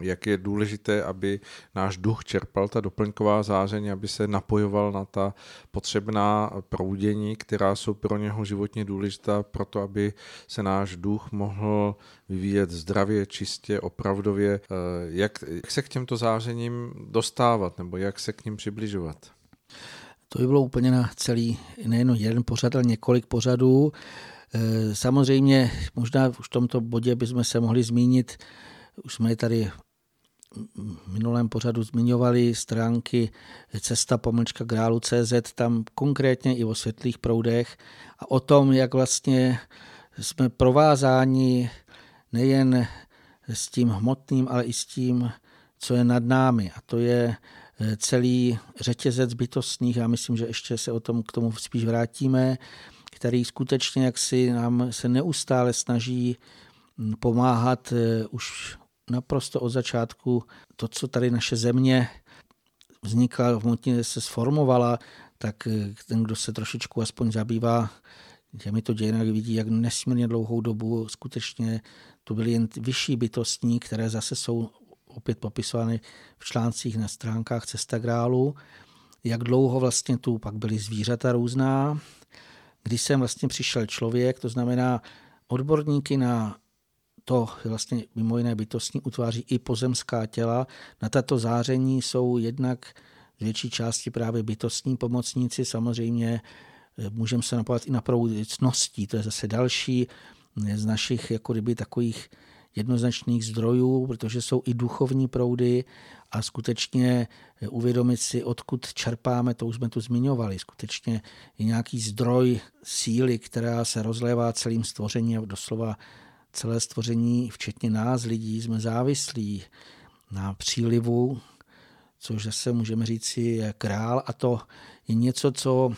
jak je důležité, aby náš duch čerpal ta doplňková záření, aby se napojoval na ta potřebná proudění, která jsou pro něho životně důležitá, proto aby se náš duch mohl vyvíjet zdravě, čistě, opravdově. Eh, jak, se k těmto zářením dostávat, nebo jak se k ním přibližovat? To by bylo úplně na celý, nejen jeden pořad, ale několik pořadů. Eh, samozřejmě možná už v tomto bodě bychom se mohli zmínit, už jsme tady v minulém pořadu zmiňovali stránky cesta pomlčka grálu CZ, tam konkrétně i o světlých proudech a o tom, jak vlastně jsme provázáni nejen s tím hmotným, ale i s tím, co je nad námi. A to je eh, celý řetězec bytostných. Já myslím, že ještě se o tom k tomu spíš vrátíme který skutečně jaksi nám se neustále snaží mm, pomáhat eh, už naprosto od začátku to, co tady naše země vznikla, v se sformovala, tak eh, ten, kdo se trošičku aspoň zabývá těmito dějinami, vidí, jak nesmírně dlouhou dobu skutečně to byly jen vyšší bytostní, které zase jsou opět popisovány v článcích na stránkách Cesta grálu, jak dlouho vlastně tu pak byly zvířata různá, když sem vlastně přišel člověk, to znamená odborníky na to vlastně mimo jiné bytostní utváří i pozemská těla. Na tato záření jsou jednak z větší části právě bytostní pomocníci, samozřejmě eh, můžeme se napojit i na cností, to je zase další z našich jako kdyby takových jednoznačných zdrojů, protože jsou i duchovní proudy a skutečně uvědomit si, odkud čerpáme, to už jsme tu zmiňovali. Skutečně je nějaký zdroj síly, která se rozlévá celým stvořením, doslova celé stvoření, včetně nás, lidí, jsme závislí na přílivu, což zase můžeme říci je král a to je něco, co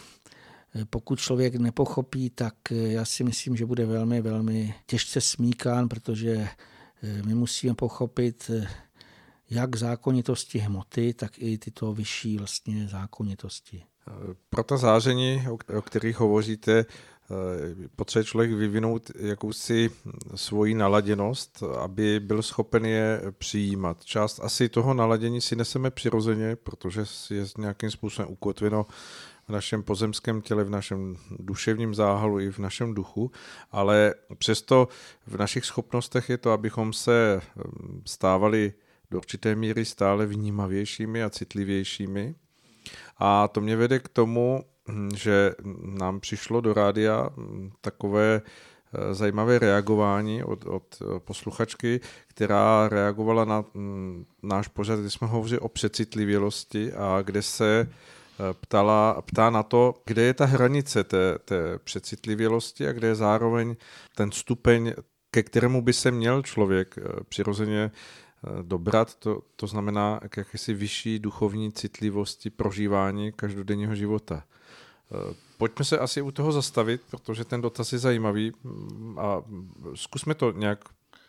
pokud člověk nepochopí, tak já si myslím, že bude velmi, velmi těžce smíkán, protože my musíme pochopit, jak zákonitosti hmoty, tak i tyto vyšší vlastně zákonitosti. Pro ta záření, o kterých hovoříte, potřebuje člověk vyvinout jakousi svoji naladěnost, aby byl schopen je přijímat. Část asi toho naladění si neseme přirozeně, protože je nějakým způsobem ukotveno v našem pozemském těle, v našem duševním záhalu i v našem duchu, ale přesto v našich schopnostech je to, abychom se stávali do určité míry stále vnímavějšími a citlivějšími. A to mě vede k tomu, že nám přišlo do rádia takové zajímavé reagování od, od posluchačky, která reagovala na mm, náš pořad, kdy jsme hovořili o přecitlivělosti a kde se ptala, ptá na to, kde je ta hranice té, té přecitlivělosti a kde je zároveň ten stupeň, ke kterému by se měl člověk přirozeně dobrat, to, to znamená k jakési vyšší duchovní citlivosti prožívání každodenního života. Pojďme se asi u toho zastavit, protože ten dotaz je zajímavý a zkusme to nějak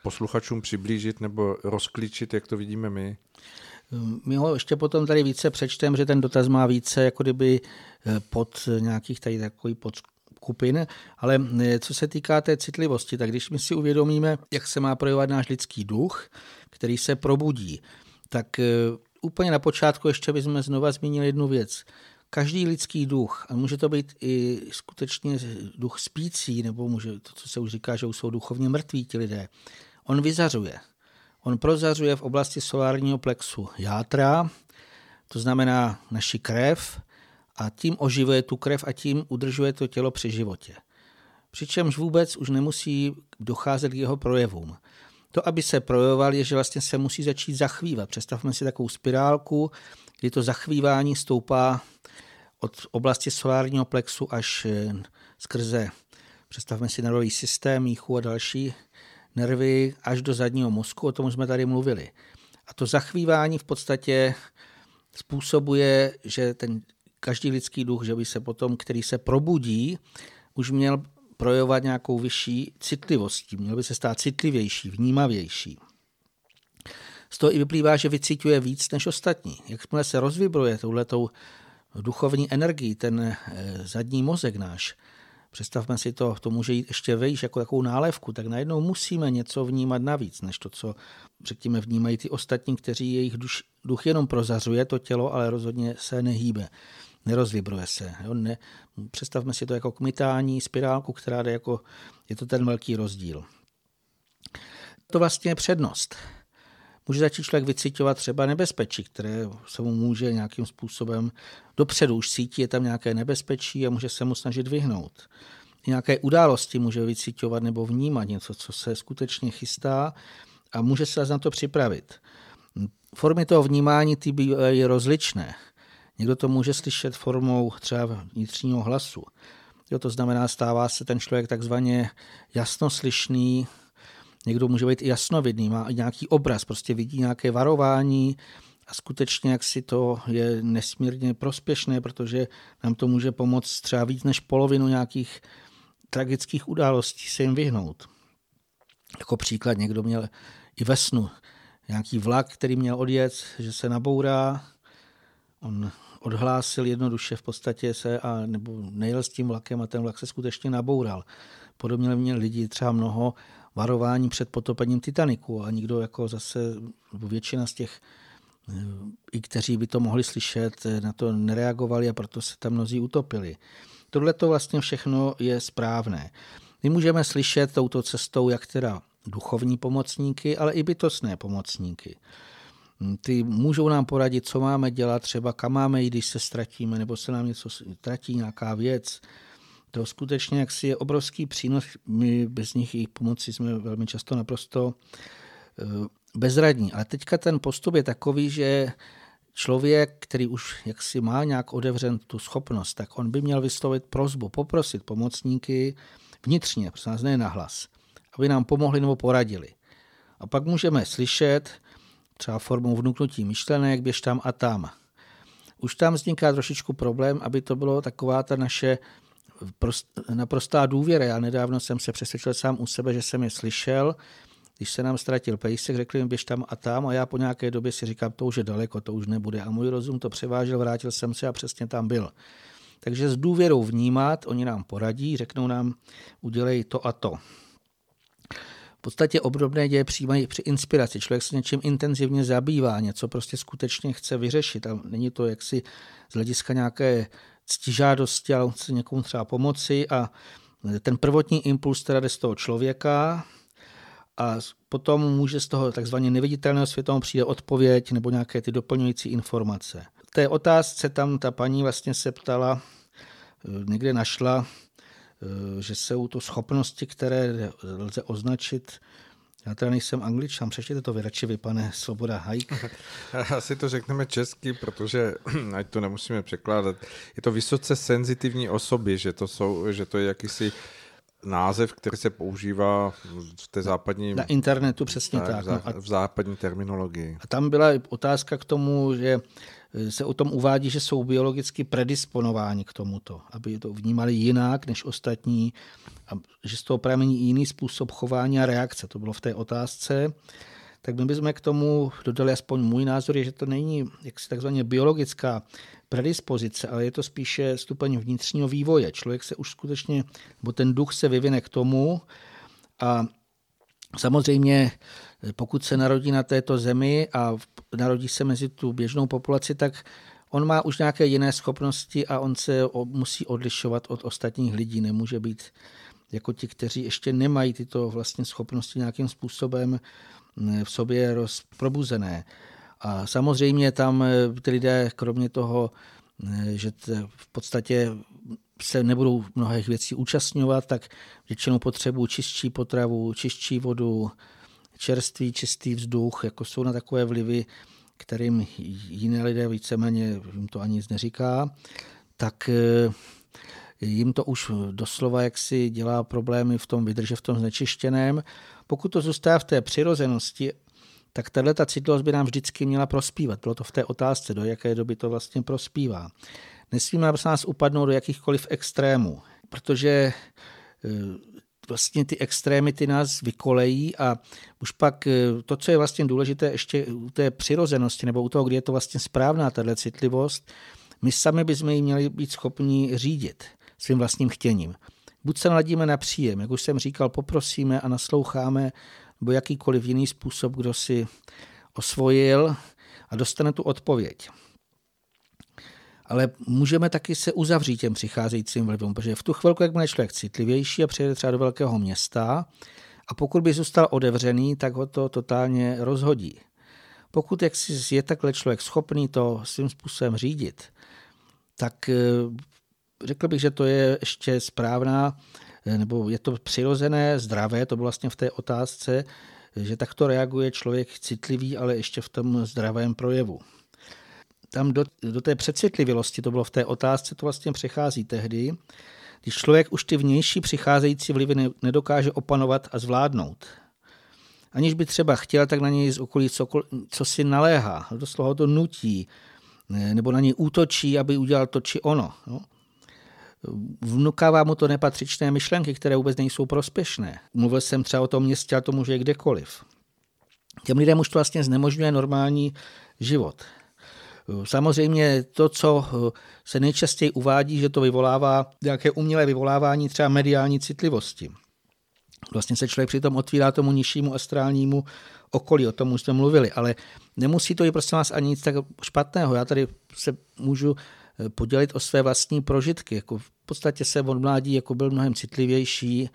posluchačům přiblížit nebo rozklíčit, jak to vidíme my. My ho ještě potom tady více přečtem, že ten dotaz má více jako kdyby eh, pod nějakých tady takový pod skupin, ale eh, co se týká té citlivosti, tak když my si uvědomíme, jak se má projevovat náš lidský duch, který se probudí, tak eh, úplně na počátku ještě bychom znova zmínili jednu věc každý lidský duch, a může to být i skutečně duch spící, nebo může to, co se už říká, že už jsou duchovně mrtví ti lidé, on vyzařuje. On prozařuje v oblasti solárního plexu játra, to znamená naši krev, a tím oživuje tu krev a tím udržuje to tělo při životě. Přičemž vůbec už nemusí docházet k jeho projevům. To, aby se projevoval, je, že vlastně se musí začít zachvívat. Představme si takovou spirálku, kdy to zachvívání stoupá od oblasti solárního plexu až eh, skrze, představme si nervový systém, míchu a další nervy až do zadního mozku, o tom jsme tady mluvili. A to zachvívání v podstatě způsobuje, že ten každý lidský duch, že by se potom, který se probudí, už měl projevovat nějakou vyšší citlivostí, měl by se stát citlivější, vnímavější. Z toho i vyplývá, že vycítuje víc než ostatní. Jakmile se rozvibruje touhletou duchovní energii, ten eh, zadní mozek náš, představme si to, to může jít ještě vejš jako takovou nálepku, tak najednou musíme něco vnímat navíc, než to, co řekněme vnímají ty ostatní, kteří jejich duš, duch jenom prozařuje to tělo, ale rozhodně se nehýbe, nerozvibruje se. Jo? Ne, představme si to jako kmitání, spirálku, která jde jako, je to ten velký rozdíl. To vlastně je přednost může začít člověk vycitovat třeba nebezpečí, které se mu může nějakým způsobem dopředu už cítí, je tam nějaké nebezpečí a může se mu snažit vyhnout. Nějaké události může vycitovat nebo vnímat něco, co se skutečně chystá a může se na to připravit. Formy toho vnímání ty bývají rozličné. Někdo to může slyšet formou třeba vnitřního hlasu. Jo, to znamená, stává se ten člověk takzvaně jasnoslyšný, Někdo může být i jasnovidný, má nějaký obraz, prostě vidí nějaké varování a skutečně jak si to je nesmírně prospěšné, protože nám to může pomoct třeba víc než polovinu nějakých tragických událostí se jim vyhnout. Jako příklad někdo měl i ve snu nějaký vlak, který měl odjet, že se nabourá, on odhlásil jednoduše v podstatě se a nebo nejel s tím vlakem a ten vlak se skutečně naboural. Podobně měl lidi třeba mnoho varování před potopením Titaniku a nikdo jako zase, většina z těch, eh, i kteří by to mohli slyšet, eh, na to nereagovali a proto se tam mnozí utopili. Tohle to vlastně všechno je správné. My můžeme slyšet touto cestou, jak teda duchovní pomocníky, ale i bytostné pomocníky. Hm, ty můžou nám poradit, co máme dělat, třeba kam máme jít, když se ztratíme, nebo se nám něco ztratí, nějaká věc, to skutečně jaksi je obrovský přínos. My bez nich jejich pomoci jsme velmi často naprosto eh, bezradní. Ale teďka ten postup je takový, že člověk, který už jaksi má nějak odevřen tu schopnost, tak on by měl vyslovit prozbu, poprosit pomocníky vnitřně, prostě nás ne nahlas, aby nám pomohli nebo poradili. A pak můžeme slyšet třeba formou vnuknutí myšlenek, běž tam a tam. Už tam vzniká trošičku problém, aby to bylo taková ta naše naprostá důvěra. Já nedávno jsem se přesvědčil sám u sebe, že jsem je slyšel, když se nám ztratil pejsek, řekli mi běž tam a tam a já po nějaké době si říkám, to už je daleko, to už nebude. A můj rozum to převážel, vrátil jsem se a přesně tam byl. Takže s důvěrou vnímat, oni nám poradí, řeknou nám, udělej to a to. V podstatě obdobné děje přijímají při inspiraci. Člověk se něčím intenzivně zabývá, něco prostě skutečně chce vyřešit a není to jaksi z hlediska nějaké ctižádosti, ale chce někomu třeba pomoci a ten prvotní impuls teda jde z toho člověka a potom může z toho takzvaně neviditelného světa přijde odpověď nebo nějaké ty doplňující informace. V té otázce tam ta paní vlastně se ptala, někde našla že jsou to schopnosti, které lze označit já teda nejsem angličan, přečtěte to vy radši vy, pane Svoboda Hajk. Asi to řekneme česky, protože ať to nemusíme překládat. Je to vysoce senzitivní osoby, že to, jsou, že to je jakýsi název, který se používá v té západní... Na internetu přesně tak. tak. No v západní terminologii. A tam byla otázka k tomu, že se o tom uvádí, že jsou biologicky predisponováni k tomuto, aby to vnímali jinak než ostatní, a že z toho pramení jiný způsob chování a reakce. To bylo v té otázce. Tak my bychom k tomu dodali aspoň můj názor, je, že to není jaksi takzvaně biologická predispozice, ale je to spíše stupeň vnitřního vývoje. Člověk se už skutečně, nebo ten duch se vyvine k tomu a samozřejmě pokud se narodí na této zemi a narodí se mezi tu běžnou populaci, tak on má už nějaké jiné schopnosti a on se musí odlišovat od ostatních lidí. Nemůže být jako ti, kteří ještě nemají tyto vlastně schopnosti nějakým způsobem v sobě rozprobuzené. A samozřejmě tam eh, ty lidé, kromě toho, eh, že v podstatě se nebudou mnohých věcí účastňovat, tak většinou potřebují čistší potravu, čistší vodu, čerstvý, čistý vzduch, jako jsou na takové vlivy, kterým jiné lidé víceméně jim to ani nic neříká, tak eh, jim to už doslova jaksi dělá problémy v tom vydrže v tom znečištěném. Pokud to zůstává v té přirozenosti, tak tahle ta citlivost by nám vždycky měla prospívat. Bylo to v té otázce, do jaké doby to vlastně prospívá. Nesmíme nás upadnout do jakýchkoliv extrémů, protože eh, vlastně ty extrémy ty nás vykolejí a už pak eh, to, co je vlastně důležité ještě u té přirozenosti nebo u toho, kdy je to vlastně správná tahle citlivost, my sami bychom ji měli být schopni řídit svým vlastním chtěním. Buď se naladíme na příjem, jak už jsem říkal, poprosíme a nasloucháme, nebo jakýkoliv jiný způsob, kdo si osvojil a dostane tu odpověď. Ale můžeme taky se uzavřít těm přicházejícím vlivům, protože v tu chvilku, jak bude člověk citlivější a přijede třeba do velkého města, a pokud by zůstal otevřený, tak ho to totálně rozhodí. Pokud jak si je takhle člověk schopný to svým způsobem řídit, tak eh, řekl bych, že to je ještě správná, eh, nebo je to přirozené, zdravé, to bylo vlastně v té otázce, že takto reaguje člověk citlivý, ale ještě v tom zdravém projevu. Tam do, do té přecitlivělosti, to bylo v té otázce, to vlastně přechází tehdy, když člověk už ty vnější přicházející vlivy nedokáže opanovat a zvládnout. Aniž by třeba chtěl, tak na něj z okolí co, co si naléhá, doslova to nutí, nebo na něj útočí, aby udělal to či ono. No vnukává mu to nepatřičné myšlenky, které vůbec nejsou prospěšné. Mluvil jsem třeba o tom městě a to může kdekoliv. Těm lidem už to vlastně znemožňuje normální život. Samozřejmě to, co se nejčastěji uvádí, že to vyvolává nějaké umělé vyvolávání třeba mediální citlivosti. Vlastně se člověk přitom otvírá tomu nižšímu astrálnímu okolí, o tom už jsme mluvili, ale nemusí to být prostě nás ani nic tak špatného. Já tady se můžu podělit o své vlastní prožitky. Jako v podstatě se od mládí jako byl mnohem citlivější,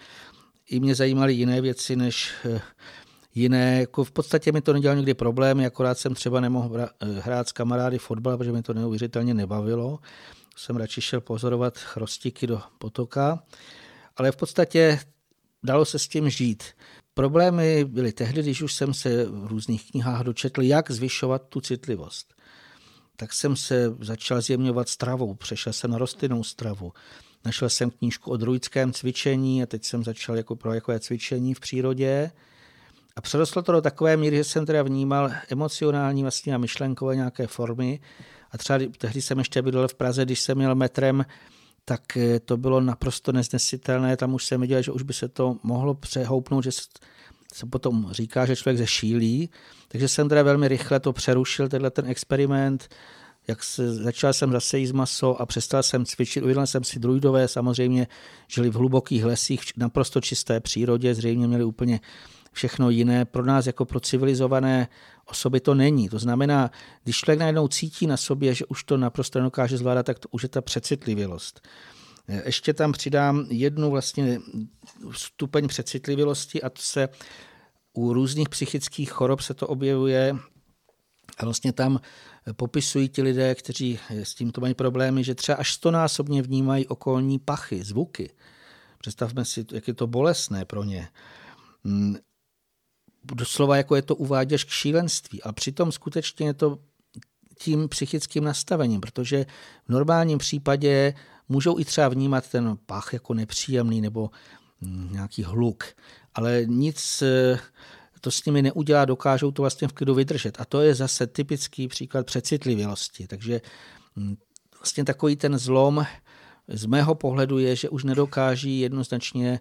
i mě zajímaly jiné věci než eh, jiné. Jako v podstatě mi to nedělalo nikdy problémy, akorát jsem třeba nemohl hrát s kamarády fotbal, protože mi to neuvěřitelně nebavilo. Jsem radši šel pozorovat chrostiky do potoka, ale v podstatě dalo se s tím žít. Problémy byly tehdy, když už jsem se v různých knihách dočetl, jak zvyšovat tu citlivost tak jsem se začal zjemňovat stravou, přešel jsem na rostlinnou stravu. Našel jsem knížku o druidském cvičení a teď jsem začal jako pro jakové cvičení v přírodě. A přerostlo to do takové míry, že jsem teda vnímal emocionální vlastně a myšlenkové nějaké formy. A třeba tehdy jsem ještě bydlel v Praze, když jsem měl metrem, tak eh, to bylo naprosto neznesitelné. Tam už jsem viděl, že už by se to mohlo přehoupnout, že se potom říká, že člověk zešílí. Takže jsem teda velmi rychle to přerušil, tenhle ten experiment, jak se, začal jsem zase jíst maso a přestal jsem cvičit. Uvědomil jsem si druidové, samozřejmě žili v hlubokých lesích, v naprosto čisté přírodě, zřejmě měli úplně všechno jiné. Pro nás jako pro civilizované osoby to není. To znamená, když člověk najednou cítí na sobě, že už to naprosto nedokáže zvládat, tak to už je ta přecitlivělost. Ještě tam přidám jednu vlastně stupeň přecitlivělosti a to se u různých psychických chorob se to objevuje a vlastně tam popisují ti lidé, kteří s tímto mají problémy, že třeba až stonásobně vnímají okolní pachy, zvuky. Představme si, jak je to bolestné pro ně. Doslova jako je to uváděš k šílenství. A přitom skutečně je to tím psychickým nastavením, protože v normálním případě můžou i třeba vnímat ten pach jako nepříjemný nebo nějaký hluk, ale nic eh, to s nimi neudělá, dokážou to vlastně v klidu vydržet. A to je zase typický příklad přecitlivělosti. Takže mm, vlastně takový ten zlom z mého pohledu je, že už nedokáží jednoznačně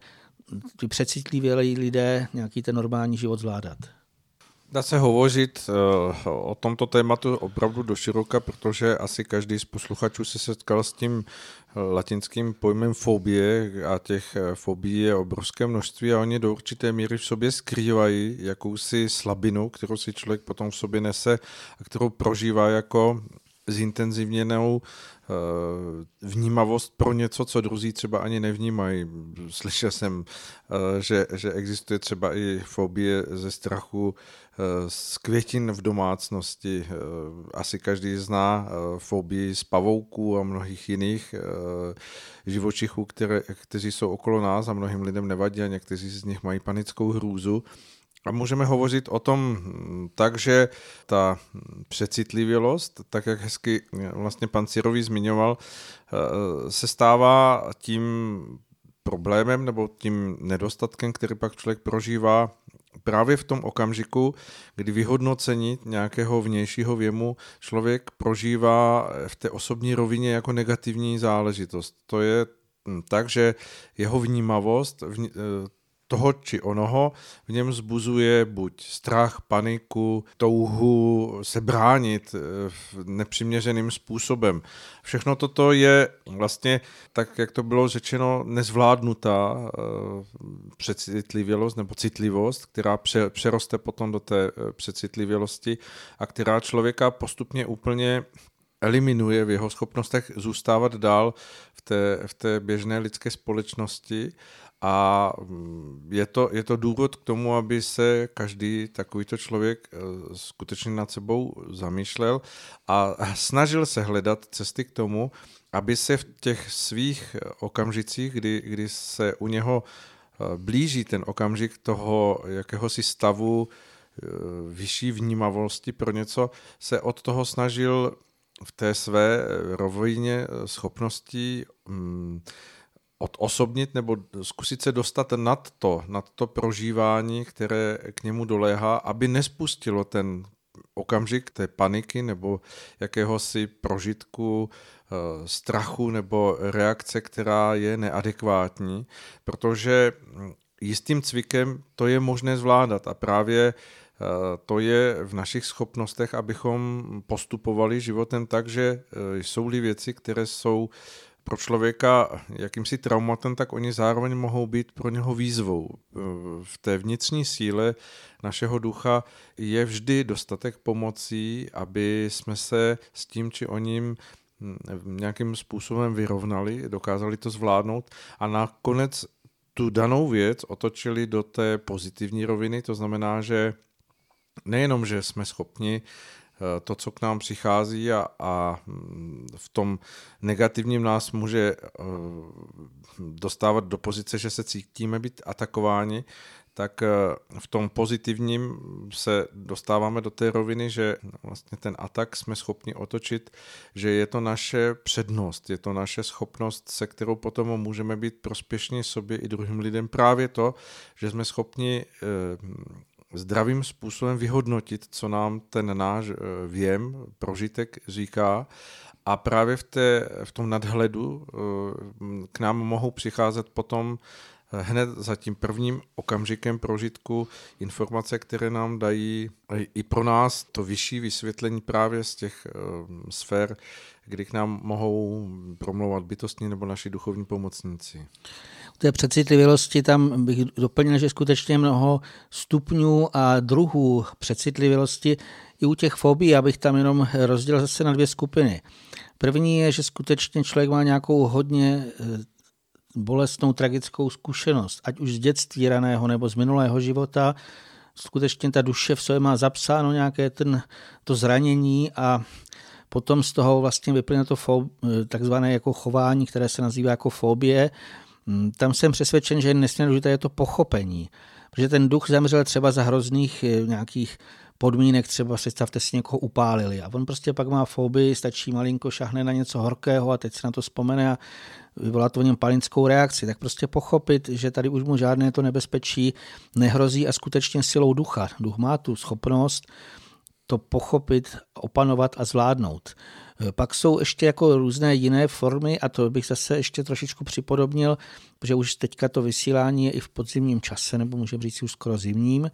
ty přecitlivělí lidé nějaký ten normální život zvládat. Dá se hovořit uh, o tomto tématu opravdu do široka, protože asi každý z posluchačů se setkal s tím eh, latinským pojmem fobie a těch eh, fobií je obrovské množství a oni do určité míry v sobě skrývají jakousi slabinu, kterou si člověk potom v sobě nese a kterou prožívá jako zintenzivněnou Eh, vnímavost pro něco, co druzí třeba ani nevnímají. Slyšel jsem, eh, že, že existuje třeba i fobie ze strachu eh, z květin v domácnosti. Asi každý zná fobii z pavouků a mnohých jiných živočichů, které, kteří jsou okolo nás a mnohým lidem nevadí a někteří z nich mají panickou hrůzu. A můžeme hovořit o tom tak, že ta přecitlivělost, tak jak hezky vlastně pan Cirový zmiňoval, eh, se stává tím problémem nebo tím nedostatkem, který pak člověk prožívá právě v tom okamžiku, kdy vyhodnocení nějakého vnějšího věmu člověk prožívá v té osobní rovině jako negativní záležitost. To je tak, že jeho vnímavost, eh, toho či onoho v něm zbuzuje buď strach, paniku, touhu se bránit eh, nepřiměřeným způsobem. Všechno toto je vlastně, tak jak to bylo řečeno, nezvládnutá eh, přecitlivělost nebo citlivost, která přeroste potom do té eh, přecitlivělosti a která člověka postupně úplně eliminuje v jeho schopnostech zůstávat dál v té, v té běžné lidské společnosti a mm, je to, je to důvod k tomu, aby se každý takovýto člověk eh, skutečně nad sebou zamýšlel a snažil se hledat cesty k tomu, aby se v těch svých okamžicích, kdy, kdy se u něho eh, blíží ten okamžik toho jakéhosi stavu eh, vyšší vnímavosti pro něco, se od toho snažil v té své rovině schopností mm, odosobnit nebo zkusit se dostat nad to, nad to prožívání, které k němu doléhá, aby nespustilo ten okamžik té paniky nebo jakéhosi prožitku eh, strachu nebo reakce, která je neadekvátní, protože jistým cvikem to je možné zvládat a právě eh, to je v našich schopnostech, abychom postupovali životem tak, že eh, jsou-li věci, které jsou pro člověka jakýmsi traumatem, tak oni zároveň mohou být pro něho výzvou. V té vnitřní síle našeho ducha je vždy dostatek pomocí, aby jsme se s tím či o ním nějakým způsobem vyrovnali, dokázali to zvládnout a nakonec tu danou věc otočili do té pozitivní roviny, to znamená, že nejenom, že jsme schopni Eh, to, co k nám přichází a, a mm, v tom negativním nás může eh, dostávat do pozice, že se cítíme být atakováni, tak eh, v tom pozitivním se dostáváme do té roviny, že vlastně ten atak jsme schopni otočit, že je to naše přednost, je to naše schopnost, se kterou potom můžeme být prospěšní sobě i druhým lidem. Právě to, že jsme schopni zdravým způsobem vyhodnotit, co nám ten náš eh, věm, prožitek říká. A právě v, té, v tom nadhledu eh, k nám mohou přicházet potom eh, hned za tím prvním okamžikem prožitku informace, které nám dají i pro nás to vyšší vysvětlení právě z těch sfér, kdy k nám mohou promlouvat bytostní nebo naši duchovní pomocníci té přecitlivělosti tam bych doplnil, že skutečně mnoho stupňů a druhů přecitlivělosti i u těch fobí, abych tam jenom rozdělil zase na dvě skupiny. První je, že skutečně člověk má nějakou hodně eh, bolestnou, tragickou zkušenost, ať už z dětství raného nebo z minulého života, skutečně ta duše v sobě má zapsáno nějaké ten, to zranění a potom z toho vlastně vyplyne to fo, eh, takzvané jako chování, které se nazývá jako fobie, tam jsem přesvědčen, že nesmírně důležité je to pochopení. Protože ten duch zemřel třeba za hrozných eh, nějakých podmínek, třeba představte si někoho upálili a on prostě pak má fobii, stačí malinko šahne na něco horkého a teď se na to vzpomene a vyvolá to v něm palinskou reakci, tak prostě pochopit, že tady už mu žádné to nebezpečí nehrozí a skutečně silou ducha. Duch má tu schopnost to pochopit, opanovat a zvládnout. Pak jsou ještě jako různé jiné formy a to bych zase ještě trošičku připodobnil, protože už teďka to vysílání je i v podzimním čase, nebo můžeme říct už skoro zimním,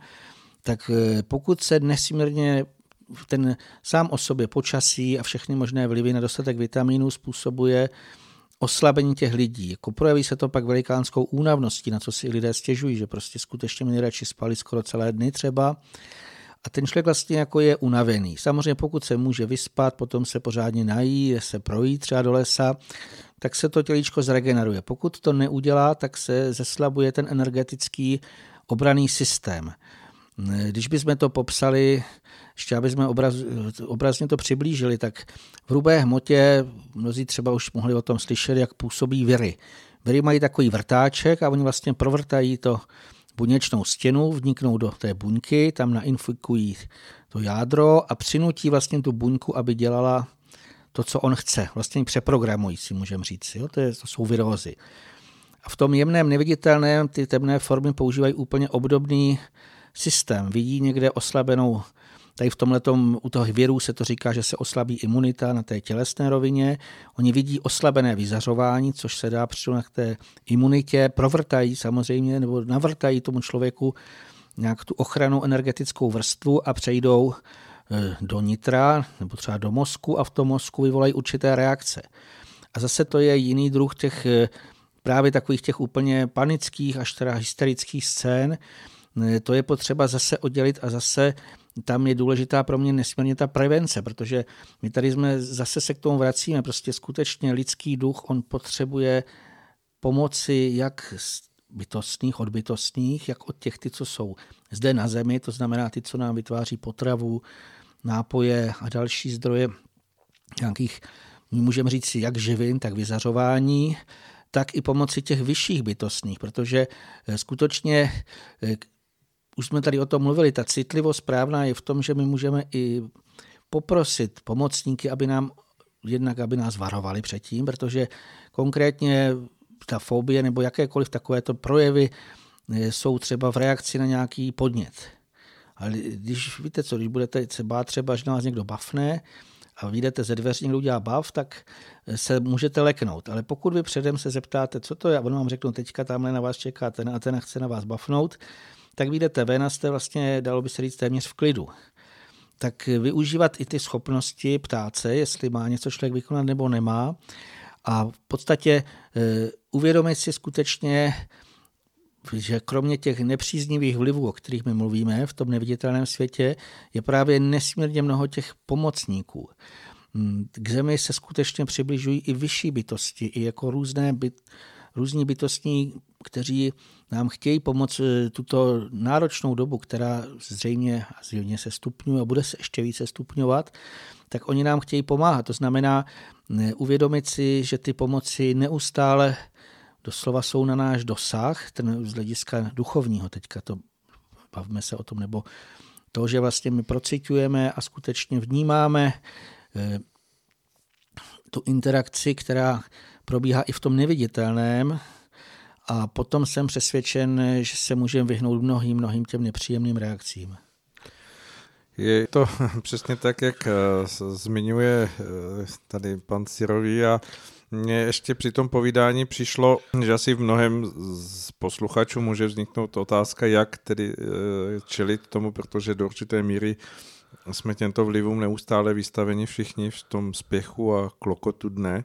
tak eh, pokud se nesmírně ten sám o sobě počasí a všechny možné vlivy na dostatek vitamínů způsobuje oslabení těch lidí. Jako projeví se to pak velikánskou únavností, na co si lidé stěžují, že prostě skutečně mi nejradši spali skoro celé dny třeba. A ten člověk vlastně jako je unavený. Samozřejmě pokud se může vyspat, potom se pořádně nají, se projít třeba do lesa, tak se to tělíčko zregeneruje. Pokud to neudělá, tak se zeslabuje ten energetický obraný systém. Když bychom to popsali, ještě aby jsme obraz, obrazně to přiblížili, tak v hrubé hmotě, mnozí třeba už mohli o tom slyšet, jak působí viry. Viry mají takový vrtáček a oni vlastně provrtají to buněčnou stěnu, vniknou do té buňky, tam nainfikují to jádro a přinutí vlastně tu buňku, aby dělala to, co on chce. Vlastně přeprogramují si, můžeme říct. Jo? To, je, to jsou virózy. A v tom jemném, neviditelném ty temné formy používají úplně obdobný systém. Vidí někde oslabenou Tady v tomhle u toho věru se to říká, že se oslabí imunita na té tělesné rovině. Oni vidí oslabené vyzařování, což se dá přirovnat k té imunitě, provrtají samozřejmě, nebo navrtají tomu člověku nějak tu ochranu energetickou vrstvu a přejdou e, do nitra nebo třeba do mozku a v tom mozku vyvolají určité reakce. A zase to je jiný druh těch e, právě takových těch úplně panických až teda hysterických scén, e, to je potřeba zase oddělit a zase tam je důležitá pro mě nesmírně ta prevence, protože my tady jsme zase se k tomu vracíme. Prostě skutečně lidský duch, on potřebuje pomoci jak bytostných, od bytostných, jak od těch, ty, co jsou zde na zemi, to znamená ty, co nám vytváří potravu, nápoje a další zdroje nějakých, my můžeme říct jak živin, tak vyzařování, tak i pomoci těch vyšších bytostných, protože eh, skutečně eh, už jsme tady o tom mluvili, ta citlivost správná je v tom, že my můžeme i poprosit pomocníky, aby nám jednak, aby nás varovali předtím, protože konkrétně ta fobie nebo jakékoliv takovéto projevy eh, jsou třeba v reakci na nějaký podnět. Ale když víte co, když budete se bát třeba, že nás někdo bafne a vyjdete ze dveří, někdo udělá bav, tak eh, se můžete leknout. Ale pokud vy předem se zeptáte, co to je, a on vám řeknou, teďka tamhle na vás čeká ten a ten chce na vás bafnout, tak vyjdete ven a jste vlastně, dalo by se říct, téměř v klidu. Tak využívat i ty schopnosti ptát se, jestli má něco člověk vykonat nebo nemá. A v podstatě e, uvědomit si skutečně, že kromě těch nepříznivých vlivů, o kterých my mluvíme v tom neviditelném světě, je právě nesmírně mnoho těch pomocníků. Hm, k zemi se skutečně přibližují i vyšší bytosti, i jako různé byt, různí bytostní, kteří nám chtějí pomoct eh, tuto náročnou dobu, která zřejmě a zřejmě se stupňuje a bude se ještě více stupňovat, tak oni nám chtějí pomáhat. To znamená eh, uvědomit si, že ty pomoci neustále doslova jsou na náš dosah, ten z hlediska duchovního, teďka to bavíme se o tom, nebo to, že vlastně my procitujeme a skutečně vnímáme eh, tu interakci, která probíhá i v tom neviditelném, a potom jsem přesvědčen, že se můžeme vyhnout mnohým, mnohým těm nepříjemným reakcím. Je to přesně tak, jak eh, zmiňuje eh, tady pan Cirový a mně ještě při tom povídání přišlo, že asi v mnohem z posluchačů může vzniknout otázka, jak tedy eh, čelit tomu, protože do určité míry jsme těmto vlivům neustále vystaveni všichni v tom spěchu a klokotu dne.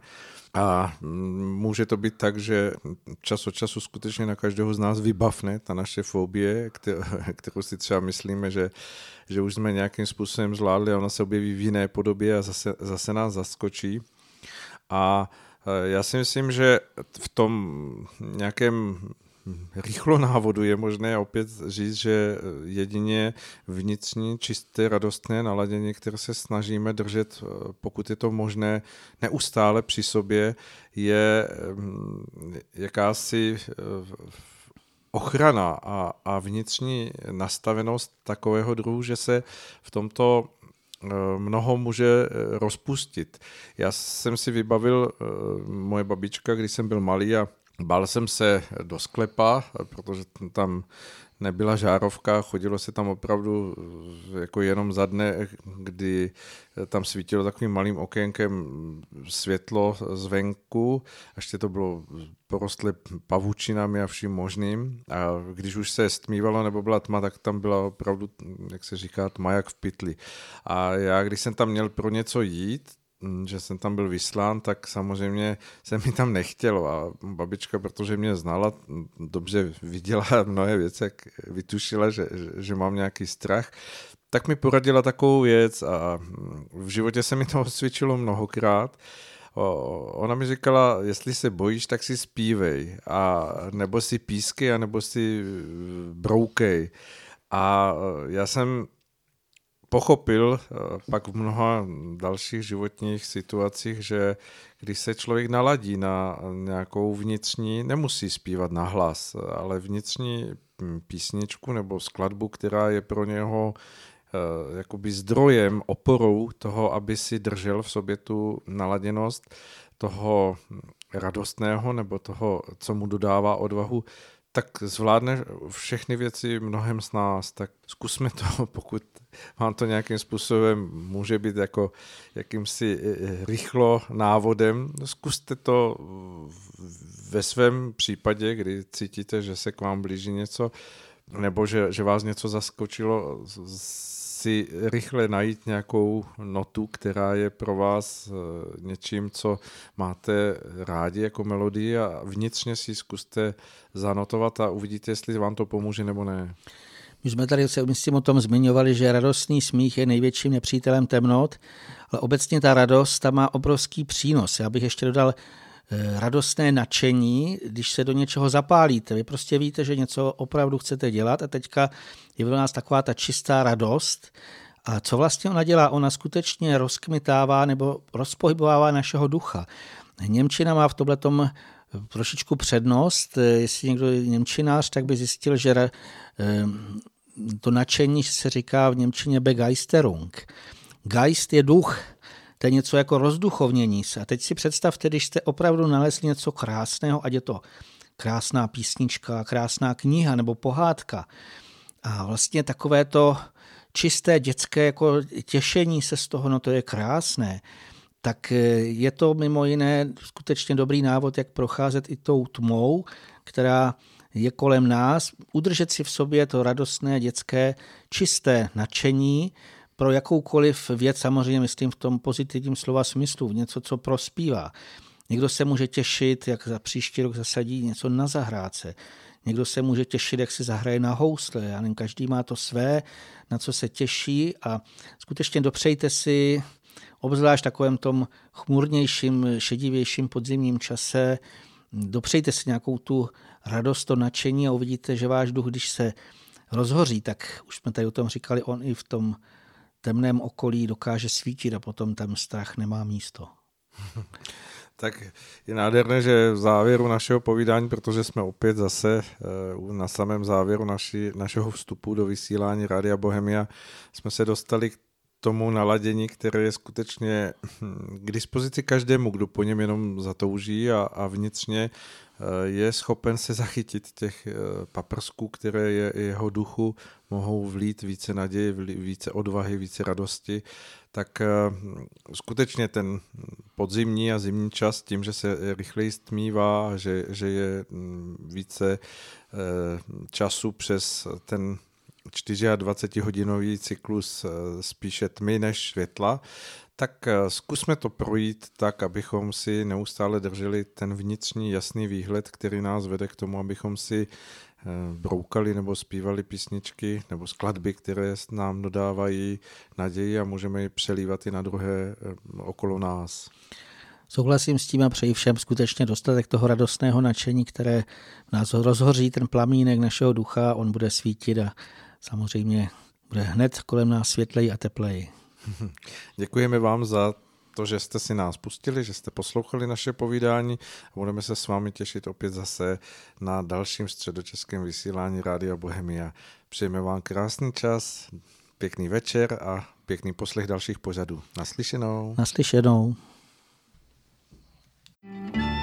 A mm, může to být tak, že čas od času skutečně na každého z nás vybavne ta naše fobie, kterou si třeba myslíme, že, že už jsme nějakým způsobem zvládli a ona se objeví v jiné podobě a zase, zase nás zaskočí. A e, já si myslím, že v tom nějakém rychlo návodu je možné opět říct, že jedině vnitřní, čisté, radostné naladění, které se snažíme držet, pokud je to možné, neustále při sobě, je mm, jakási ochrana a, a vnitřní nastavenost takového druhu, že se v tomto eh, mnoho může eh, rozpustit. Já jsem si vybavil eh, moje babička, když jsem byl malý a bál jsem se do sklepa, protože tam nebyla žárovka, chodilo se tam opravdu jako jenom za dne, kdy tam svítilo takovým malým okénkem světlo zvenku, ještě to bylo porostlé pavučinami a vším možným a když už se stmívalo nebo byla tma, tak tam byla opravdu, jak se říká, tma jak v pytli. A já, když jsem tam měl pro něco jít, že jsem tam byl vyslán, tak samozřejmě se mi tam nechtělo a babička, protože mě znala, mm, dobře viděla mnohé věci, jak vytušila, že, že, mám nějaký strach, tak mi poradila takovou věc a mm, v životě se mi to osvědčilo mnohokrát. Ona mi říkala, jestli se bojíš, tak si zpívej, a nebo si pískej, a nebo si broukej. A já jsem pochopil eh, pak v mnoha dalších životních situacích, že když se člověk naladí na nějakou vnitřní, nemusí zpívat na hlas, ale vnitřní hm, písničku nebo skladbu, která je pro něho eh, jakoby zdrojem, oporou toho, aby si držel v sobě tu naladěnost toho radostného nebo toho, co mu dodává odvahu, tak zvládne všechny věci mnohem z nás, tak zkusme to, pokud vám to nějakým způsobem může být jako jakýmsi e, e, rychlo návodem, zkuste to ve svém případě, kdy cítíte, že se k vám blíží něco, nebo že, že vás něco zaskočilo, si rychle najít nějakou notu, která je pro vás eh, něčím, co máte rádi jako melodii a vnitřně si zkuste zanotovat a uvidíte, jestli vám to pomůže nebo ne. My jsme tady se myslím o tom zmiňovali, že radostný smích je největším nepřítelem temnot, ale obecně ta radost ta má obrovský přínos. Já bych ještě dodal eh, radostné nadšení, když se do něčeho zapálíte. Vy prostě víte, že něco opravdu chcete dělat a teďka je v nás taková ta čistá radost. A co vlastně ona dělá? Ona skutečně rozkmitává nebo rozpohybovává našeho ducha. Němčina má v tomhle tom trošičku přednost. Jestli někdo je Němčinář, tak by zjistil, že eh, to nadšení se říká v Němčině Begeisterung. Geist je duch, to je něco jako rozduchovnění se. A teď si představte, když jste opravdu nalezli něco krásného, ať je to krásná písnička, krásná kniha nebo pohádka, a vlastně takové to čisté dětské jako těšení se z toho, no to je krásné, tak e, je to mimo jiné skutečně dobrý návod, jak procházet i tou tmou, která je kolem nás, udržet si v sobě to radostné dětské čisté nadšení pro jakoukoliv věc, samozřejmě myslím v tom pozitivním slova smyslu, něco, co prospívá. Někdo se může těšit, jak za příští rok zasadí něco na zahrádce. Někdo se může těšit, jak si zahraje na housle. Já nevím, každý má to své, na co se těší a skutečně dopřejte si, obzvlášť v takovém tom chmurnějším, šedivějším podzimním čase, dopřejte si nějakou tu radost, to nadšení a uvidíte, že váš duch, když se rozhoří, tak už jsme tady o tom říkali, on i v tom temném okolí dokáže svítit a potom tam strach nemá místo. Tak je nádherné, že v závěru našeho povídání, protože jsme opět zase eh, na samém závěru naši, našeho vstupu do vysílání Rádia Bohemia, jsme se dostali k tomu naladění, které je skutečně hm, k dispozici každému, kdo po něm jenom zatouží a, a vnitřně eh, je schopen se zachytit těch eh, paprsků, které je jeho duchu mohou vlít více naděje, více odvahy, více radosti. Tak eh, skutečně ten podzimní a zimní čas tím, že se rychleji stmívá, že, že je mm, více času přes ten 24-hodinový cyklus eh, spíše tmy než světla, tak zkusme to projít tak, abychom si neustále drželi ten vnitřní jasný výhled, který nás vede k tomu, abychom si Eh, broukali nebo zpívali písničky nebo skladby, které nám dodávají naději a můžeme ji přelívat i na druhé eh, okolo nás. Souhlasím s tím a přeji všem skutečně dostatek toho radostného nadšení, které nás rozhoří, ten plamínek našeho ducha, on bude svítit a samozřejmě bude hned kolem nás světlej a teplej. Děkujeme vám za to, že jste si nás pustili, že jste poslouchali naše povídání a budeme se s vámi těšit opět zase na dalším středočeském vysílání Rádia Bohemia. Přejeme vám krásný čas, pěkný večer a pěkný poslech dalších pořadů. Naslyšenou. Naslyšenou. thank you